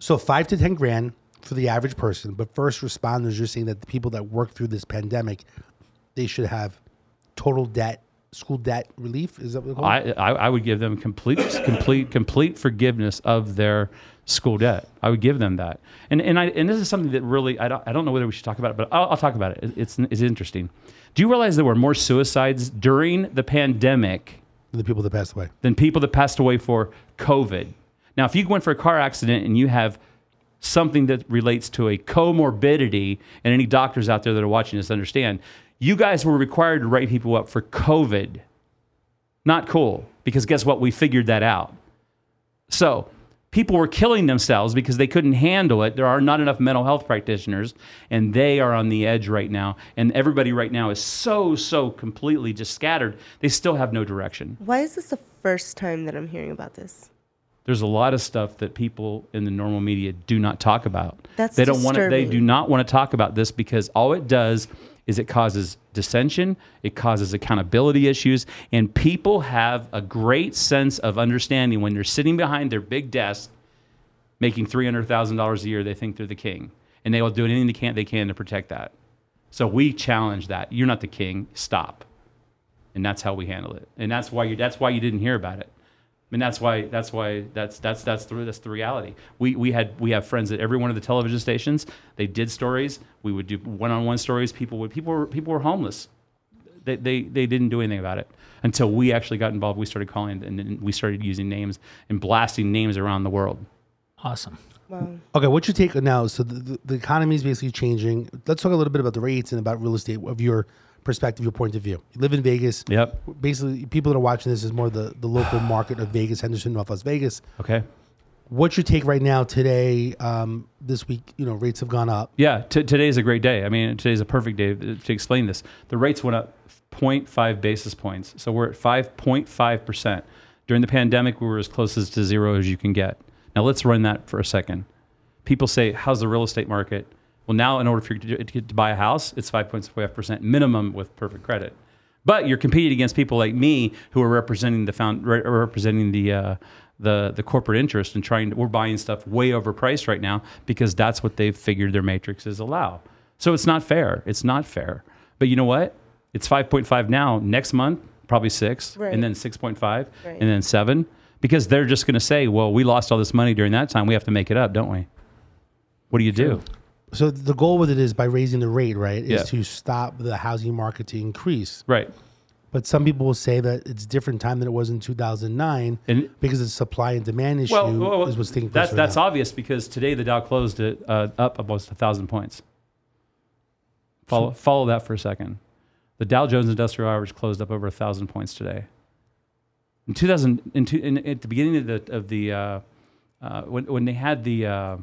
So five to ten grand for the average person, but first responders, you're saying that the people that work through this pandemic, they should have total debt, school debt relief. Is that what they call?
I, I, I would give them complete, complete, complete forgiveness of their school debt. I would give them that. And and I and this is something that really I don't, I don't know whether we should talk about it, but I'll, I'll talk about it. It's it's interesting. Do you realize there were more suicides during the pandemic
the people that passed away.
than people that passed away for COVID? Now, if you went for a car accident and you have something that relates to a comorbidity, and any doctors out there that are watching this understand, you guys were required to write people up for COVID. Not cool, because guess what? We figured that out. So People were killing themselves because they couldn't handle it. There are not enough mental health practitioners, and they are on the edge right now. And everybody right now is so, so completely just scattered. They still have no direction.
Why is this the first time that I'm hearing about this?
There's a lot of stuff that people in the normal media do not talk about.
That's
they don't want to, they do not want to talk about this because all it does is it causes dissension, it causes accountability issues, and people have a great sense of understanding when they're sitting behind their big desk making $300,000 a year, they think they're the king. And they will do anything they can, they can to protect that. So we challenge that. You're not the king. Stop. And that's how we handle it. And that's why you that's why you didn't hear about it. And that's why that's why that's that's that's the that's the reality. We we had we have friends at every one of the television stations. They did stories. We would do one-on-one stories. People would people were people were homeless. They they they didn't do anything about it until we actually got involved. We started calling and then we started using names and blasting names around the world.
Awesome.
Wow.
Okay, what's your take now? So the, the, the economy is basically changing. Let's talk a little bit about the rates and about real estate of your perspective, your point of view. You live in Vegas.
Yep.
Basically, people that are watching this is more the, the local market of Vegas, Henderson, North Las Vegas.
Okay.
What's your take right now today? Um, this week, you know, rates have gone up.
Yeah, t- is a great day. I mean, today is a perfect day to explain this. The rates went up 0.5 basis points. So we're at 5.5%. During the pandemic, we were as close as to zero as you can get. Now let's run that for a second. People say, how's the real estate market? Well, now in order for you to, to, to buy a house, it's 5.5% minimum with perfect credit. But you're competing against people like me who are representing the found, re- representing the uh, the the corporate interest and trying. To, we're buying stuff way overpriced right now because that's what they've figured their matrices allow. So it's not fair. It's not fair. But you know what? It's 5.5 now. Next month, probably six,
Right.
and then 6.5,
Right.
and then seven, because they're just going to say, "Well, we lost all this money during that time. We have to make it up, don't we?" What do you do?
So the goal with it is by raising the rate, right, is
Yeah.
to stop the housing market to increase.
Right.
But some people will say that it's a different time than it was in 2009
And
because the supply and demand issue
well, well,
is what's taking
that's
right
that's
now.
obvious because today the Dow closed it uh, up almost a thousand points. Follow follow that for a second. The Dow Jones Industrial Average closed up over a thousand points today. In 2000, in, in at the beginning of the of the uh, uh, when when they had the uh,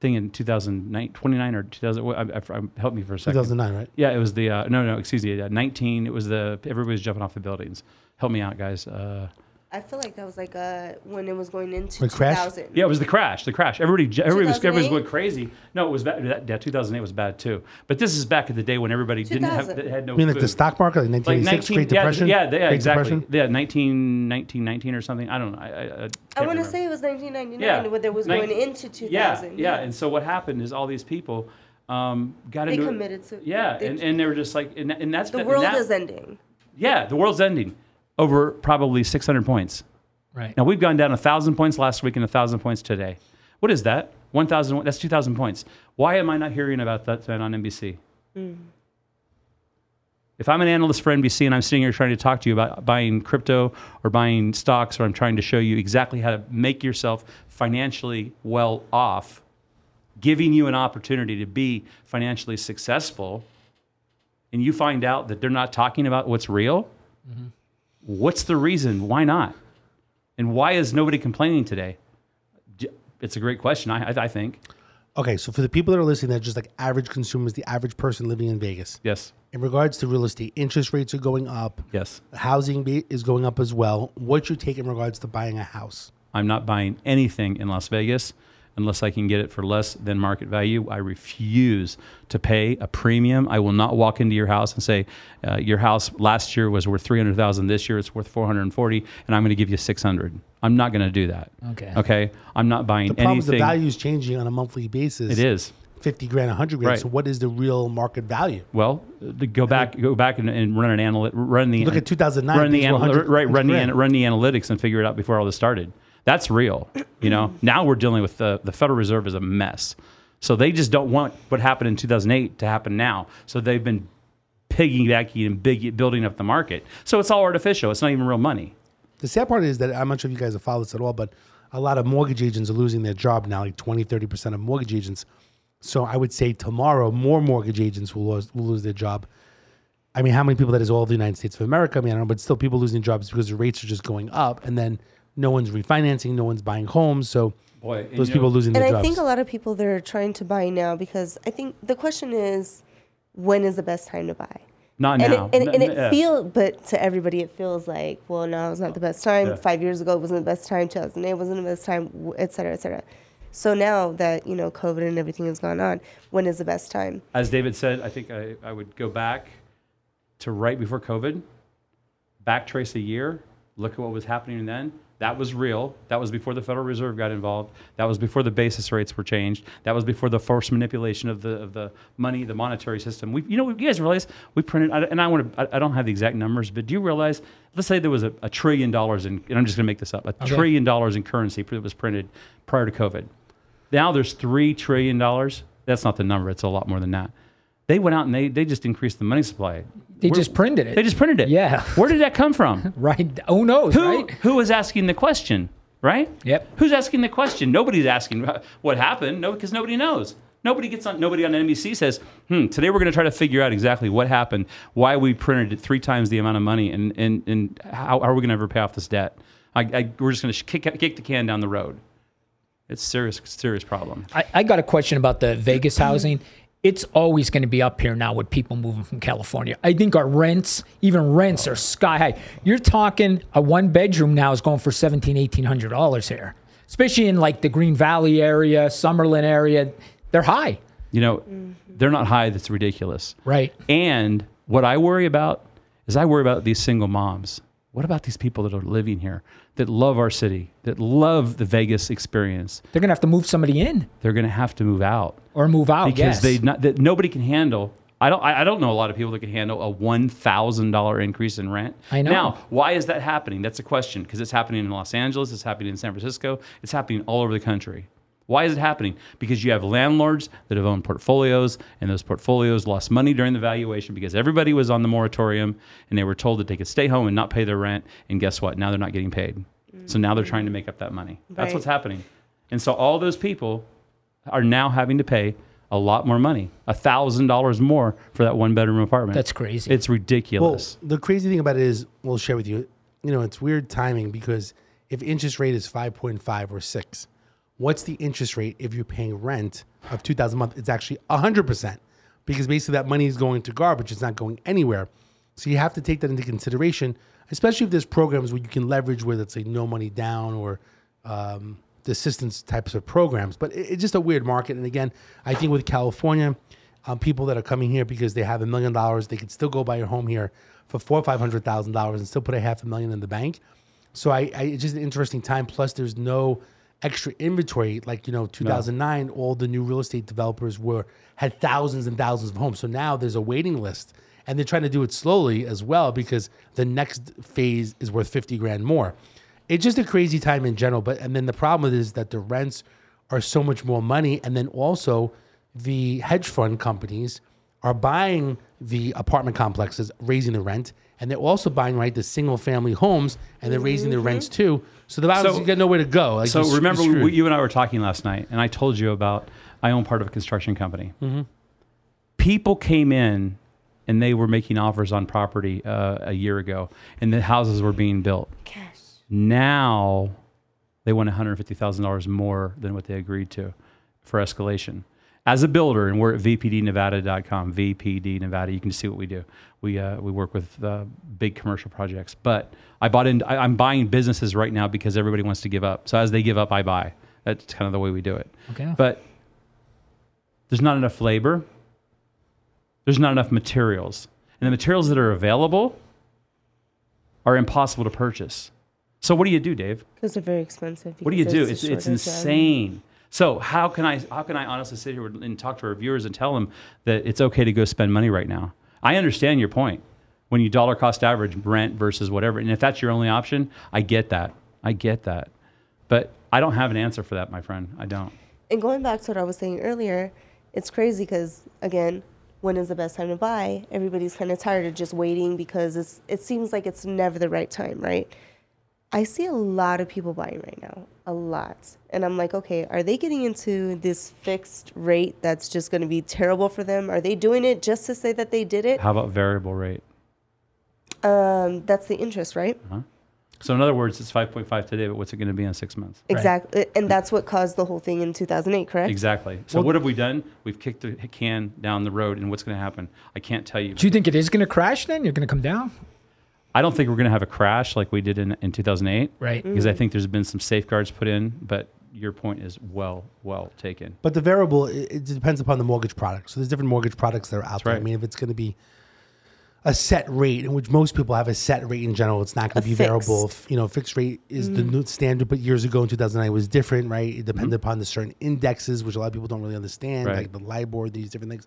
thing in 2009, 29 or 2000, I, I, I- help me for a second.
2009, right?
Yeah, it was the uh, no no excuse me, uh, 19. It was the everybody was jumping off the buildings. Help me out, guys. Uh,
I feel like that was like uh when it was going into
Like crash?
2000.
Yeah, it was the crash. The crash. Everybody, j- everybody was, everybody was
2008?
going crazy. No, it was bad. That, yeah, 2008 was bad too. But this is back in the day when everybody didn't have
2000.
had no.
I mean, like
food.
the stock market, like
like
1986,
19,
Great
yeah,
Depression.
Yeah, yeah,
Great
exactly.
Depression?
Yeah, 19, 19, 19 or something. I don't know. I, I, I,
I
can't
want to
remember.
say it was 1999
Yeah.
when there was
Nin-
going into 2000.
Yeah, yeah. And so what happened is all these people um, got
They
into it-
committed to-
Yeah,
they-
and, and they were just like, and, and that's
The
and
world
that-
is ending.
Yeah, the world's ending over probably 600 points.
Right.
Now we've gone down a thousand points last week and a thousand points today. What is that? One thousand. That's two thousand points. Why am I not hearing about that then on NBC? Mm. If I'm an analyst for NBC and I'm sitting here trying to talk to you about buying crypto or buying stocks, or I'm trying to show you exactly how to make yourself financially well off, giving you an opportunity to be financially successful, and you find out that they're not talking about what's real, mm-hmm. What's the reason? Why not? And why is nobody complaining today? It's a great question, I, I, I think.
Okay, so for the people that are listening, that are just like average consumers, the average person living in Vegas,
Yes.
in regards to real estate, interest rates are going up,
Yes.
housing be- is going up as well. What's your take in regards to buying a house?
I'm not buying anything in Las Vegas unless I can get it for less than market value. I refuse to pay a premium. I will not walk into your house and say, uh, "Your house last year was worth 300,000. This year it's worth 440, and I'm going to give you 600." I'm not going to do that.
Okay.
Okay. I'm not buying
The problem is the
anything.
value is changing on a monthly basis.
It is.
50 grand, 100 grand.
Right.
So what is the real market value?
Well, go back, go back and, and run an analyt, run the
Look at 2009,
run the
these
anal- right, run the run the analytics and figure it out before all this started. That's real. You know, now we're dealing with the the Federal Reserve is a mess, so they just don't want what happened in 2008 to happen now. So they've been piggybacking and big building up the market. So it's all artificial. It's not even real money.
The sad part is that I'm not sure if you guys have followed this at all, but a lot of mortgage agents are losing their job now, like 20, 30% of mortgage agents. So I would say tomorrow, more mortgage agents will lose, will lose their job. I mean, how many people that is all of the United States of America? I mean, I don't know, but still people losing jobs because the rates are just going up. And then no one's refinancing, no one's buying homes. So
Boy,
those people
know-
losing
And
their
I
jobs.
think a lot of people that are trying to buy now because I think the question is, when is the best time to buy?
Not
and
now.
it, and,
N-
and it
yeah.
feel, but to everybody it feels like, well, now is not the best time.
Yeah.
Five years ago it wasn't the best time. 2008 wasn't the best time, w- et cetera, et cetera. So now that you know COVID and everything has gone on, when is the best time?
as David said, I think I, I would go back to right before COVID, backtrace a year, look at what was happening then. That was real. That was before the Federal Reserve got involved. That was before the basis rates were changed. That was before the forced manipulation of the of the money, the monetary system. We, you know, you guys realize we printed, and I want to, I, don't have the exact numbers, but do you realize? Let's say there was a, a trillion dollars in, and I'm just going to make this up, a trillion dollars in currency that was printed prior to COVID. Now there's three trillion dollars. That's not the number. It's a lot more than that. They went out and they, they just increased the money supply.
They
Where-
just printed it.
They just printed it.
Yeah.
Where did that come from?
right. Who knows,
Who
right?
who was asking the question? Right.
Yep.
Who's asking the question? Nobody's asking what happened. No, because nobody knows. Nobody gets on. Nobody on NBC says, "Hmm." Today we're going to try to figure out exactly what happened, why we printed it three times the amount of money, and and and how, how are we going to ever pay off this debt? I, I, we're just going to kick kick the can down the road. It's serious serious problem.
I, I got a question about the Vegas housing. It's always going to be up here now with people moving from California. I think our rents, even rents, are sky high. You're talking a one bedroom now is going for seventeen, eighteen hundred dollars here, especially in like the Green Valley area, Summerlin area. They're high,
You know, mm-hmm. they're not high. That's ridiculous.
right?
And what I worry about is I worry about these single moms. What about these people that are living here that love our city, that love the Vegas experience?
They're going to have to move somebody in
They're going to have to move out
or move out.
because
yes.
they not that nobody can handle. I don't. I don't know a lot of people that can handle a one thousand dollar increase in rent.
I know.
Now, why is that happening? That's a question because it's happening in Los Angeles. It's happening in San Francisco. It's happening all over the country. Why is it happening? Because you have landlords that have owned portfolios, and those portfolios lost money during the valuation because everybody was on the moratorium, and they were told that they could stay home and not pay their rent. And guess what? Now they're not getting paid. So now they're trying to make up that money. That's
Right.
what's happening. And so all those people are now having to pay a lot more money, a thousand dollars more for that one bedroom apartment.
That's crazy.
It's
Well,
ridiculous.
the crazy thing about it is, we'll share with you. You know, it's weird timing because if interest rate is five point five or six, what's the interest rate if you're paying rent of two thousand a month? It's actually hundred percent because basically that money is going to garbage. It's not going anywhere. So you have to take that into consideration, especially if there's programs where you can leverage where let's say no money down or um, the assistance types of programs. But it, it's just a weird market. And again, I think with California, um, people that are coming here because they have a million dollars, they could still go buy a home here for four or five hundred thousand dollars and still put a half a million in the bank. So I, I it's just an interesting time. Plus, there's no extra inventory like you know 2009 all the new real estate developers were had thousands and thousands of homes. So now there's a waiting list and they're trying to do it slowly as well because the next phase is worth 50 grand more. It's just a crazy time in general but and then the problem is that the rents are so much more money and then also the hedge fund companies are buying the apartment complexes raising the rent and they're also buying right the single family homes and they're raising their rents too so the bottom is
So-
you got nowhere to go like
so
you're- you're
remember, we, you and I were talking last night, and I told you about I own part of a construction company.
Mm-hmm.
People came in and they were making offers on property uh, a year ago, and the houses were being built.
Cash.
Now they want $150,000 more than what they agreed to for escalation. As a builder, and we're at vpdnevada.com, VPD Nevada, you can see what we do. We, uh, we work with uh, big commercial projects. But I bought in, I, I'm buying businesses right now because everybody wants to give up. So as they give up, I buy. That's kind of the way we do it.
Okay.
But there's not enough labor, there's not enough materials. And the materials that are available are impossible to purchase. So what do you do, Dave?
Because they're very expensive.
What do you do? It's it's
shortage of-
insane. So how can I how can I honestly sit here and talk to our viewers and tell them that it's okay to go spend money right now? I understand your point. When you dollar cost average rent versus whatever, and if that's your only option, I get that. I get that. But I don't have an answer for that, my friend. I don't.
And going back to what I was saying earlier, it's crazy because again, when is the best time to buy? Everybody's kind of tired of just waiting because it's it seems like it's never the right time, right? I see a lot of people buying right now, a lot. And I'm like, okay, are they getting into this fixed rate that's just going to be terrible for them? Are they doing it just to say that they did it?
How about variable rate?
Um, that's the interest, right? Huh.
So in other words, it's 5.5 today, but what's it going to be in six months?
Exactly. And that's what caused the whole thing in 2008, correct?
Exactly. So what have we done? We've kicked the can down the road, and what's going to happen? I can't tell you.
Do you think it is going to crash then? You're going to come down?
I don't think we're going to have a crash like we did in, in 2008.
Right.
Because I mm. think there's been some safeguards put in, but your point is well, well taken.
But the variable, it, it depends upon the mortgage product. So there's different mortgage products that are out there. I mean, if it's going to be a set rate, in which most people have a set rate in general, it's not going to be
fixed.
variable. If, you know, fixed rate is the mm. new standard, but years ago in 2009 was different, right? It depended mm-hmm. upon the certain indexes, which a lot of people don't really understand,
Right.
like the LIBOR, these different things.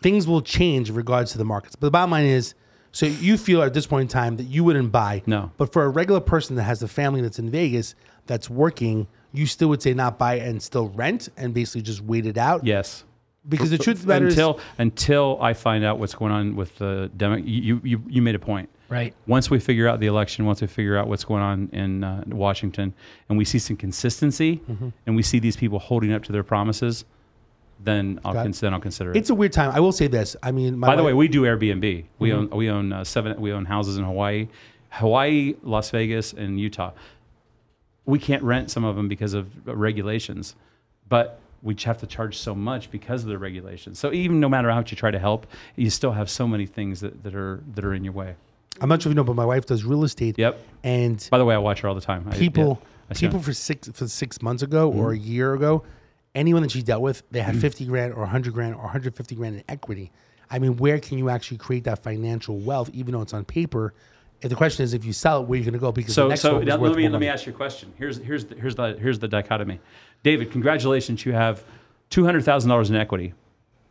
Things will change in regards to the markets. But the bottom line is, so you feel at this point in time that you wouldn't buy.
No.
But for a regular person that has a family that's in Vegas that's working, you still would say not buy and still rent and basically just wait it out.
Yes.
Because the truth of the matter is,
until until I find out what's going on with the demo, you, you you made a point.
Right.
Once we figure out the election, once we figure out what's going on in uh, Washington, and we see some consistency,
Mm-hmm.
and we see these people holding up to their promises, then I'll
Got it.
cons- then I'll consider it.
it's a weird time. I will say this. I mean, my
By the way,
wife-
we do Airbnb. We
Mm-hmm.
own we own uh, seven. We own houses in Hawaii, Hawaii, Las Vegas, and Utah. We can't rent some of them because of regulations, but we have to charge so much because of the regulations. So even no matter how much you try to help, you still have so many things that, that are that are in your way.
I'm not sure if you know, but my wife does real estate.
Yep.
And
By the way, I watch her all the time. I-
people,
yeah, I see
people for six for six months ago or
Mm-hmm.
a year ago, anyone that she dealt with, they had 50 grand or 100 grand or 150 grand in equity. I mean, where can you actually create that financial wealth, even though it's on paper? And the question is, if you sell it, where are you going to go? Because the next
so
one
now let me let me ask you a question. Here's here's the, here's the here's the dichotomy. David, congratulations, you have two hundred thousand dollars in equity.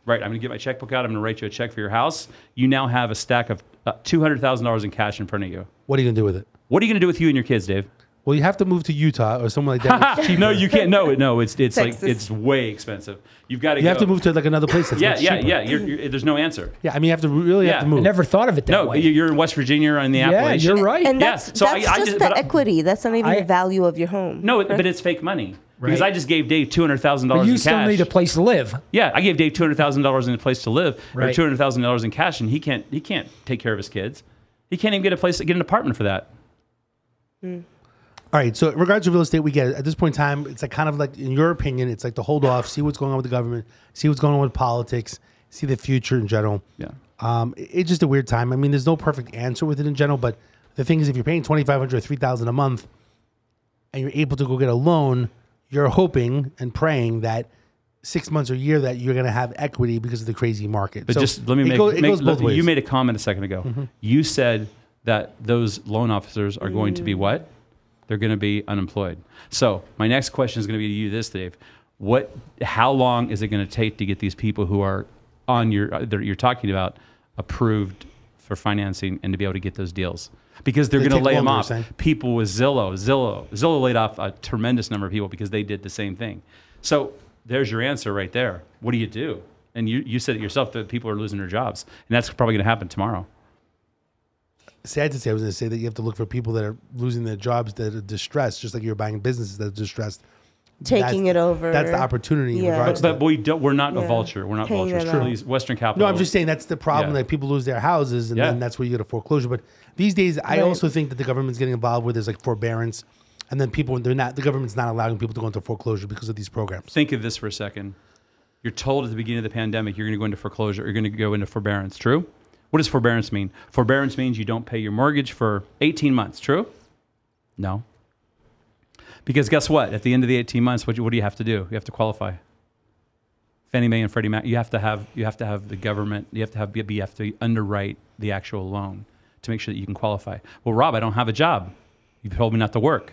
Right, I'm going to get my checkbook out. I'm going to write you a check for your house. You now have a stack of uh, two hundred thousand dollars in cash in front of you.
What are you going to do with it?
What are you going to do with you and your kids, Dave?
Well, you have to move to Utah or somewhere like that. It's cheaper.
no, you can't. No, no, it's it's like it's way expensive. You've got to.
You have to move to like another place that's
Yeah,
much
yeah,
cheaper.
yeah. You're, you're, there's no answer.
Yeah, I mean, you have to really
Yeah.
have to move.
I never thought of it that way.
No,
way.
you're in West Virginia or in the
yeah,
Appalachian.
you're right.
And
Yeah,
that's,
so
that's
I
just
just-
the equity. That's not even
I-
the value of your home.
No,
right?
but it's fake money because I just gave Dave two hundred thousand
But
dollars
you
in
still
cash.
need a place to live.
Yeah, I gave Dave two hundred thousand dollars in a place to live, or two hundred thousand dollars in cash, and he can't he can't take care of his kids. He can't even get a place get an apartment for that. Hmm.
All right. So, in regards to real estate, we get it. at this point in time, it's like kind of like, in your opinion, it's like to hold off, see what's going on with the government, see what's going on with politics, see the future in general.
Yeah.
Um, it- it's just a weird time. I mean, there's no perfect answer with it in general, but the thing is, if you're paying twenty five hundred or three thousand a month, and you're able to go get a loan, you're hoping and praying that six months or a year that you're going to have equity because of the crazy market.
But
So
just let me
it
make,
go- it
make-
goes both
look,
ways.
you made a comment a second ago. You said that those loan officers are going to be what? They're going to be unemployed. So my next question is going to be to you, this Dave. What? How long is it going to take to get these people who are on your uh, that you're talking about approved for financing and to be able to get those deals? Because they're
They
going to lay them off. People with Zillow, Zillow, Zillow laid off a tremendous number of people because they did the same thing. So there's your answer right there. What do you do? And you, you said it yourself that people are losing their jobs, and that's probably going to happen tomorrow.
Sad to say, I was going to say that you have to look for people that are losing their jobs that are distressed, just like you're buying businesses that are distressed.
Taking
That's-
it over.
That's the opportunity in
Yeah.
regards
But,
to
but we don't, we're not a vulture. We're not
Paying
vultures.
them out.
Western Capital.
No, I'm just saying that's the problem
Yeah.
that people lose their houses, and
Yeah.
then that's where you get a foreclosure. But these days, I also think that the government's getting involved where there's like forbearance, and then people they're not the government's not allowing people to go into foreclosure because of these programs.
Think of this for a second. You're told at the beginning of the pandemic you're going to go into foreclosure. You're going to go into forbearance. True. What does forbearance mean? Forbearance means you don't pay your mortgage for 18 months. True. No. Because guess what? At the end of the 18 months, what, do you- what do you have to do? You have to qualify. Fannie Mae and Freddie Mac. You have to have you have to have the government. You have to have you have to underwrite the actual loan to make sure that you can qualify. Well, Rob, I don't have a job. You told me not to work.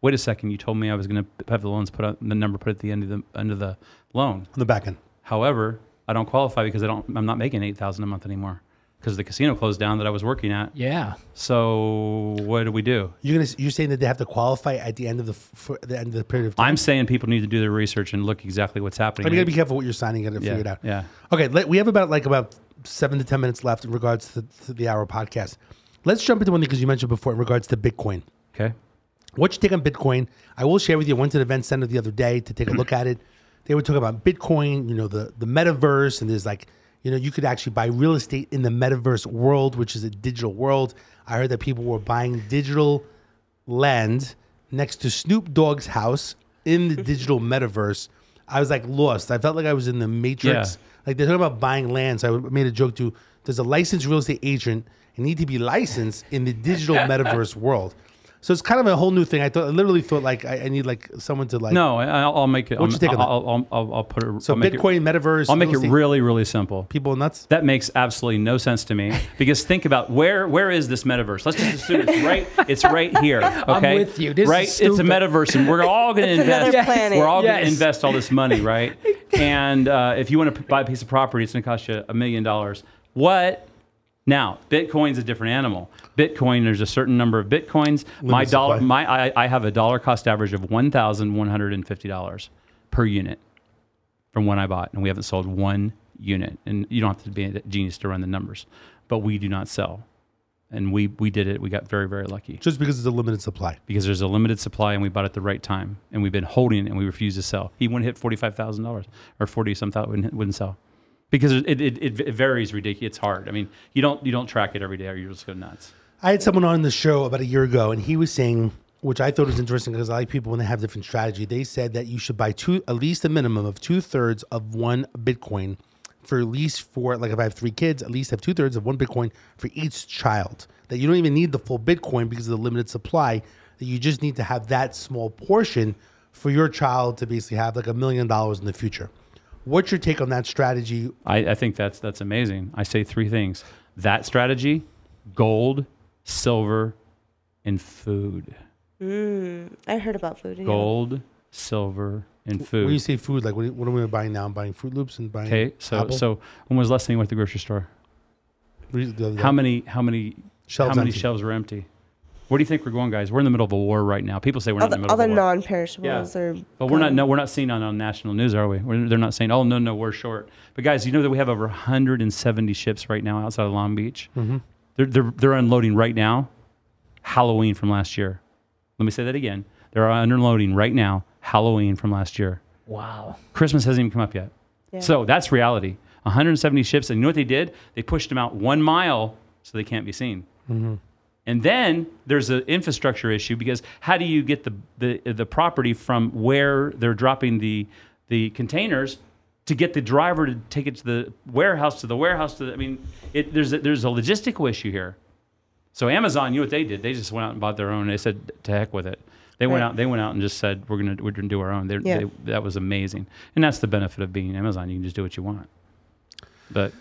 Wait a second. You told me I was going to have the loans put on the number put at the end of the end of the loan.
On the back end,
However, I don't qualify because I don't. I'm not making eight thousand a month anymore because the casino closed down that I was working at.
Yeah.
So what do we do?
you're gonna you're saying that they have to qualify at the end of the for the end of the period of time.
I'm saying people need to do their research and look exactly what's happening.
But you gotta be careful what you're signing. You gotta
yeah,
figure it out.
yeah.
Okay, let, we have about like about seven to ten minutes left in regards to, to the hour podcast. Let's jump into one thing because you mentioned before in regards to Bitcoin.
Okay.
What's your take on Bitcoin? I will share with you. I went to the event center the other day to take a look at it. They were talking about Bitcoin, you know, the the metaverse, and there's like, You know, you could actually buy real estate in the metaverse world, which is a digital world. I heard that people were buying digital land next to Snoop Dogg's house in the digital metaverse. I was like lost. I felt like I was in the Matrix.
Yeah.
Like they're talking about buying land. So I made a joke to does a licensed real estate agent need to be licensed in the digital metaverse world? So it's kind of a whole new thing. I thought I literally thought like I, I need like someone to like
No, I- I'll, I'll make it.
What's your
I'll,
take on that?
I'll, I'll, I'll, I'll put it.
So
I'll make
Bitcoin,
It,
metaverse.
I'll make it really, really simple.
people nuts.
That makes absolutely no sense to me because think about where where is this metaverse? Let's just assume it's right it's right here. Okay, I'm
with you. This is
right, it's a metaverse, and we're all going to invest.
planet.
We're all going to invest all this money, right? and uh, if you want to buy a piece of property, it's going to cost you a million dollars. What? Now, Bitcoin's a different animal. Bitcoin, there's a certain number of bitcoins. my dollar,
supply.
my I, I have a dollar cost average of one thousand one hundred and fifty dollars per unit from when I bought, and we haven't sold one unit. And you don't have to be a genius to run the numbers, but we do not sell. And we we did it. We got very very lucky
Just because it's a limited supply.
because there's a limited supply, and we bought at the right time, and we've been holding it, and we refuse to sell. He wouldn't hit forty five thousand dollars or forty some thousand wouldn't, wouldn't sell because it, it, it, varies ridiculous. It's hard. I mean, you don't you don't track it every day, or you just go nuts.
I had someone on the show about a year ago, and he was saying, which I thought was interesting because I like people when they have different strategy. They said that you should buy two, at least a minimum of two thirds of one Bitcoin for at least four. like if I have three kids, at least have two thirds of one Bitcoin for each child. That you don't even need the full Bitcoin because of the limited supply. That you just need to have that small portion for your child to basically have like a million dollars in the future. What's your take on that strategy?
I, I think that's that's amazing. I say three things: that strategy, gold, silver, and food.
Mm, I heard about food. yeah.
Gold, silver, and food.
When you say food, like what, what am I buying now? I'm buying Froot Loops and buying.
Okay, so
Apple?
so when was the last time you went to the grocery store?
The other day.
How many how many
Shelves
how many
empty.
shelves were empty? Where do you think we're going, guys? We're in the middle of a war right now. People say we're
All
not in
the,
the
all
middle
the
of a war.
non-perishables are.
But we're not. No, we're not seeing on, on national news, are we? We're, they're not saying, "Oh no, no, we're short." But guys, you know that we have over 170 ships right now outside of Long Beach.
Mm-hmm.
They're, they're they're unloading right now. Halloween from last year. Let me say that again. They're unloading right now. Halloween from last year.
Wow.
Christmas hasn't even come up yet.
Yeah.
So that's reality. 170 ships, and you know what they did? They pushed them out one mile so they can't be seen. And then there's an infrastructure issue because how do you get the, the the property from where they're dropping the the containers to get the driver to take it to the warehouse to the warehouse to the, I mean it, there's a, there's a logistical issue here. So Amazon, you know what they did? They just went out and bought their own. They said to heck with it. They went
Right.
out. They went out and just said we're gonna we're gonna do our own.
Yeah.
They, that was amazing, and that's the benefit of being Amazon. You can just do what you want. But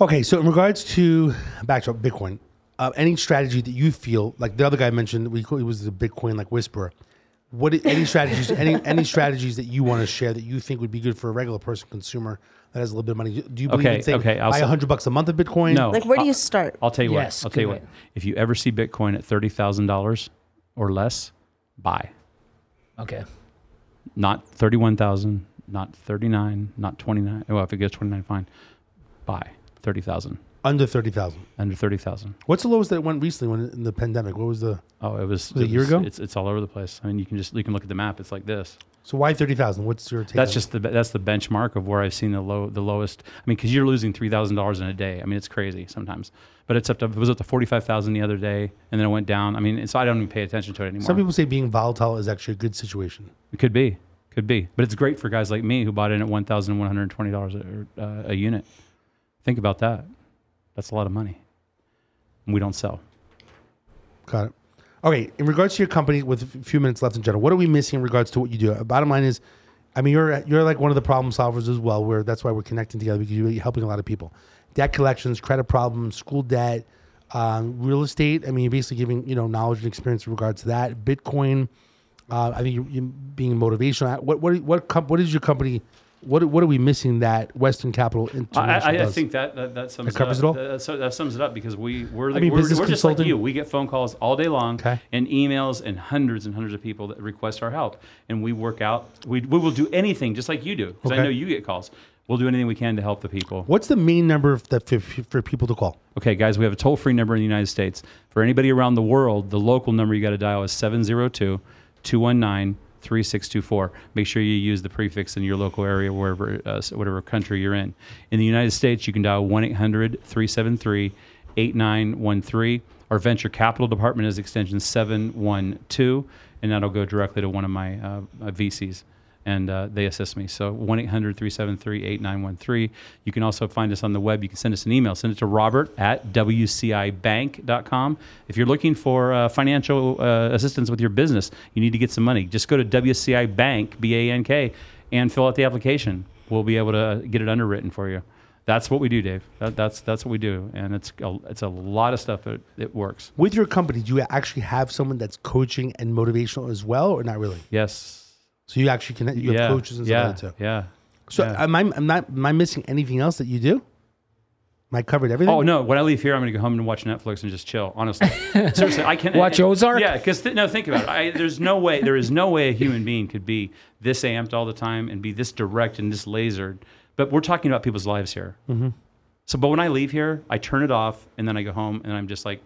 Okay, so in regards to back to Bitcoin, uh, any strategy that you feel like the other guy mentioned, we call, he was the Bitcoin like whisperer. What any strategies? any any strategies that you want to share that you think would be good for a regular person consumer that has a little bit of money? Do you believe
Okay,
in saying
okay, I'll
buy
say-
hundred bucks a month of Bitcoin?
no,
Like, where do
I'll-
you start?
I'll tell you
Yes,
what. I'll tell you
good
what. If you ever see Bitcoin at thirty thousand dollars or less, buy.
Okay.
Not thirty-one thousand, not thirty-nine, not twenty-nine. Well, if it gets twenty-nine, fine. Buy thirty thousand.
Under thirty thousand.
Under thirty thousand.
What's the lowest that it went recently when in the pandemic? What was the
Oh, it was,
Was it a year ago?
It's, it's all over the place. I mean, you can just you can look at the map. It's like this.
so why thirty thousand? What's your take?
That's just the that's the benchmark of where I've seen the low the lowest. I mean, because you're losing three thousand dollars in a day. I mean, it's crazy sometimes. But it's up to it was up to forty five thousand the other day, and then it went down. I mean, it's I don't even pay attention to it
it?
anymore.
Some people say being volatile is actually a good situation.
It could be, could be, but it's great for guys like me who bought in at one thousand one hundred twenty dollars uh, a unit. Think about that. That's a lot of money. And we don't sell.
Got it. Okay, in regards to your company, with a few minutes left in general, what are we missing in regards to what you do? Bottom line is, I mean, you're you're like one of the problem solvers as well. Where that's why we're connecting together because you're helping a lot of people. Debt collections, credit problems, school debt, um, real estate. I mean, you're basically giving you know knowledge and experience in regards to that. Bitcoin. Uh, I think you, being motivational. What what what what is your company? What what are we missing that Western Capital
I,
International
I, I
does?
think that that, that sums
That covers
it
it all?
That, that sums it up because we we're, the,
mean,
we're,
business
we're just like you. We get phone calls all day long
Okay.
and emails and hundreds and hundreds of people that request our help, and we work out. We we will do anything just like you do because
Okay.
I know you get calls. We'll do anything we can to help the people.
What's the main number that for, for people to call?
Okay, guys, we have a toll free number in the United States. For anybody around the world, the local number you got to dial is 702 219 3624. Make sure you use the prefix in your local area, wherever, uh, whatever country you're in. In the United States, you can dial 1 800 373 8913. Our venture capital department is extension 712, and that'll go directly to one of my, uh, my VCs and uh, they assist me. So 1 800 373 8913. You can also find us on the web. You can send us an email. Send it to robert at wcibank.com. If you're looking for uh, financial uh, assistance with your business, you need to get some money. Just go to WCI Bank, B A N K, and fill out the application. We'll be able to get it underwritten for you. That's what we do, Dave. That, that's that's what we do, and it's a, it's a lot of stuff, but it works.
With your company, do you actually have someone that's coaching and motivational as well, or not really?
Yes.
So you actually can you have
yeah.
coaches and stuff
yeah.
like that too.
Yeah.
So
Yeah.
am I am not am I missing anything else that you do? Am I covered everything?
Oh no! When I leave here, I'm going to go home and watch Netflix and just chill. Honestly, seriously, I can't
Watch Ozark?
Yeah, because th- no, think about it. I, there's no way. There is no way a human being could be this amped all the time and be this direct and this lasered. But we're talking about people's lives here. Mm-hmm. So, but when I leave here, I turn it off and then I go home and I'm just like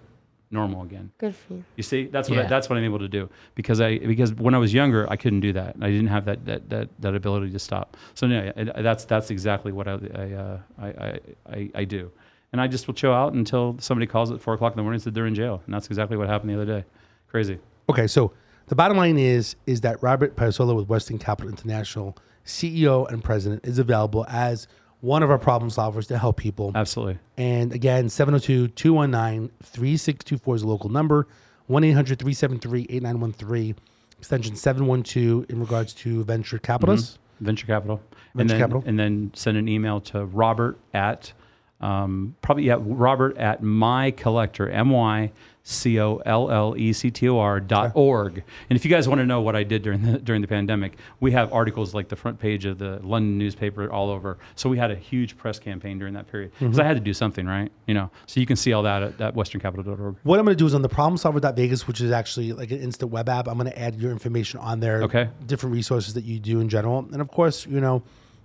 normal again.
Good for you.
You see, that's what I, that's what I'm able to do because I because when I was younger, I couldn't do that. I didn't have that that that, that ability to stop. So no, I- that's that's exactly what I I, uh, I, I I I do, and I just will chill out until somebody calls at four o'clock in the morning and said they're in jail, and that's exactly what happened the other day. Crazy.
Okay, so the bottom line is is that Robert Paisola with Western Capital International, CEO and president, is available as one of our problem solvers to help people.
Absolutely.
And again, 702-219-3624 is a local number. 1-800-373-8913, extension 712 in regards to venture capitalists.
Venture capital. and
Venture
then,
capital.
And then send an email to Robert at um, probably yeah Robert at my collector M Y C O L L E C T O R dot org. And if you guys want to know what I did during the during the pandemic, we have articles like the front page of the London newspaper all over. So we had a huge press campaign during that period mm-hmm. because I had to do something, right? You know, so you can see all that at, at westerncapital.org.
What I'm going to do is on the problemsolver.vegas, which is actually like an instant web app, I'm going to add your information on there.
Okay.
Different resources that you do in general. And of course, you know,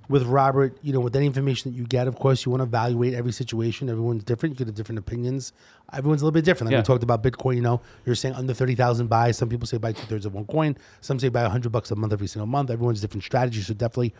with Robert, you know, with any information that you get, of course, you want to evaluate every situation. Everyone's different. You get different opinions. Everyone's a little bit different. Like
Yeah.
we talked about Bitcoin, you know, you're saying under 30,000 buy. Some people say buy two thirds of one coin. Some say buy 100 bucks a month every single month. Everyone's different strategy. So definitely,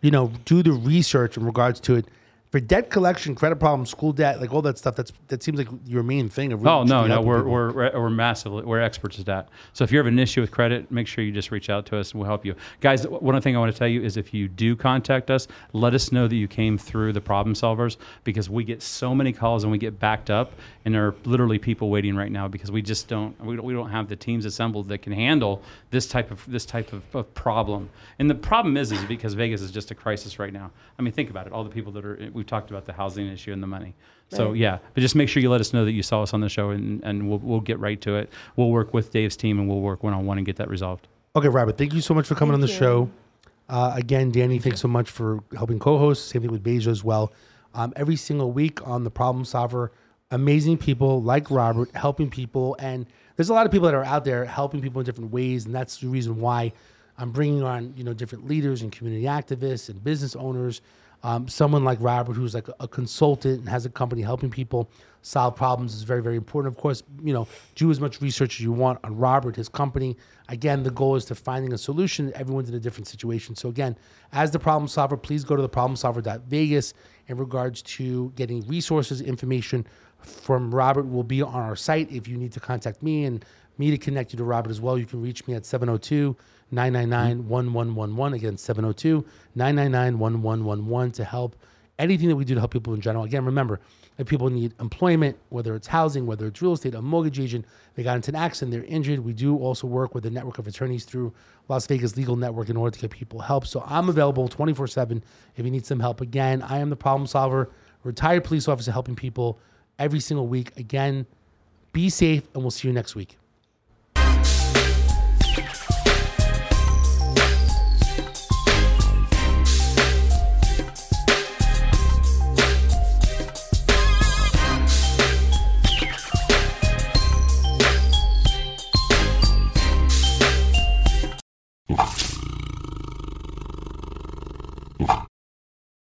you know, do the research in regards to it. For debt collection, credit problems, school debt, like all that stuff, that's that seems like your main thing. Of really
Oh no, no, we're, we're we're we're massively we're experts at that. So if you have an issue with credit, make sure you just reach out to us and we'll help you, guys. One other thing I want to tell you is if you do contact us, let us know that you came through the problem solvers because we get so many calls and we get backed up, and there are literally people waiting right now because we just don't we don't, we don't have the teams assembled that can handle this type of this type of, of problem. And the problem is is because Vegas is just a crisis right now. I mean, think about it. All the people that are we've talked about the housing issue and the money. So
Right.
yeah, but just make sure you let us know that you saw us on the show, and, and we'll, we'll get right to it. We'll work with Dave's team, and we'll work one on one and get that resolved.
Okay, Robert, thank you so much for coming on the
Thank
show. Uh, again, Danny, thanks so much for helping co-host. Same thing with Beja as well. Um, every single week on the Problem Solver, amazing people like Robert helping people, and there's a lot of people that are out there helping people in different ways, and that's the reason why I'm bringing on you know different leaders and community activists and business owners. Um, someone like Robert, who's like a consultant and has a company helping people solve problems, is very, very important. Of course, you know, do as much research as you want on Robert, his company. Again, the goal is to finding a solution. Everyone's in a different situation. So again, as the problem solver, please go to the problemsolver.vegas in regards to getting resources, information from Robert will be on our site. If you need to contact me and me to connect you to Robert as well, you can reach me at 702 999 mm-hmm. 1111. Again, 702 999 1111 to help anything that we do to help people in general. Again, remember, if people need employment, whether it's housing, whether it's real estate, a mortgage agent, they got into an accident, they're injured. We do also work with a network of attorneys through Las Vegas Legal Network in order to get people help. So I'm available 24 7 if you need some help. Again, I am the problem solver, retired police officer helping people every single week. Again, be safe, and we'll see you next week.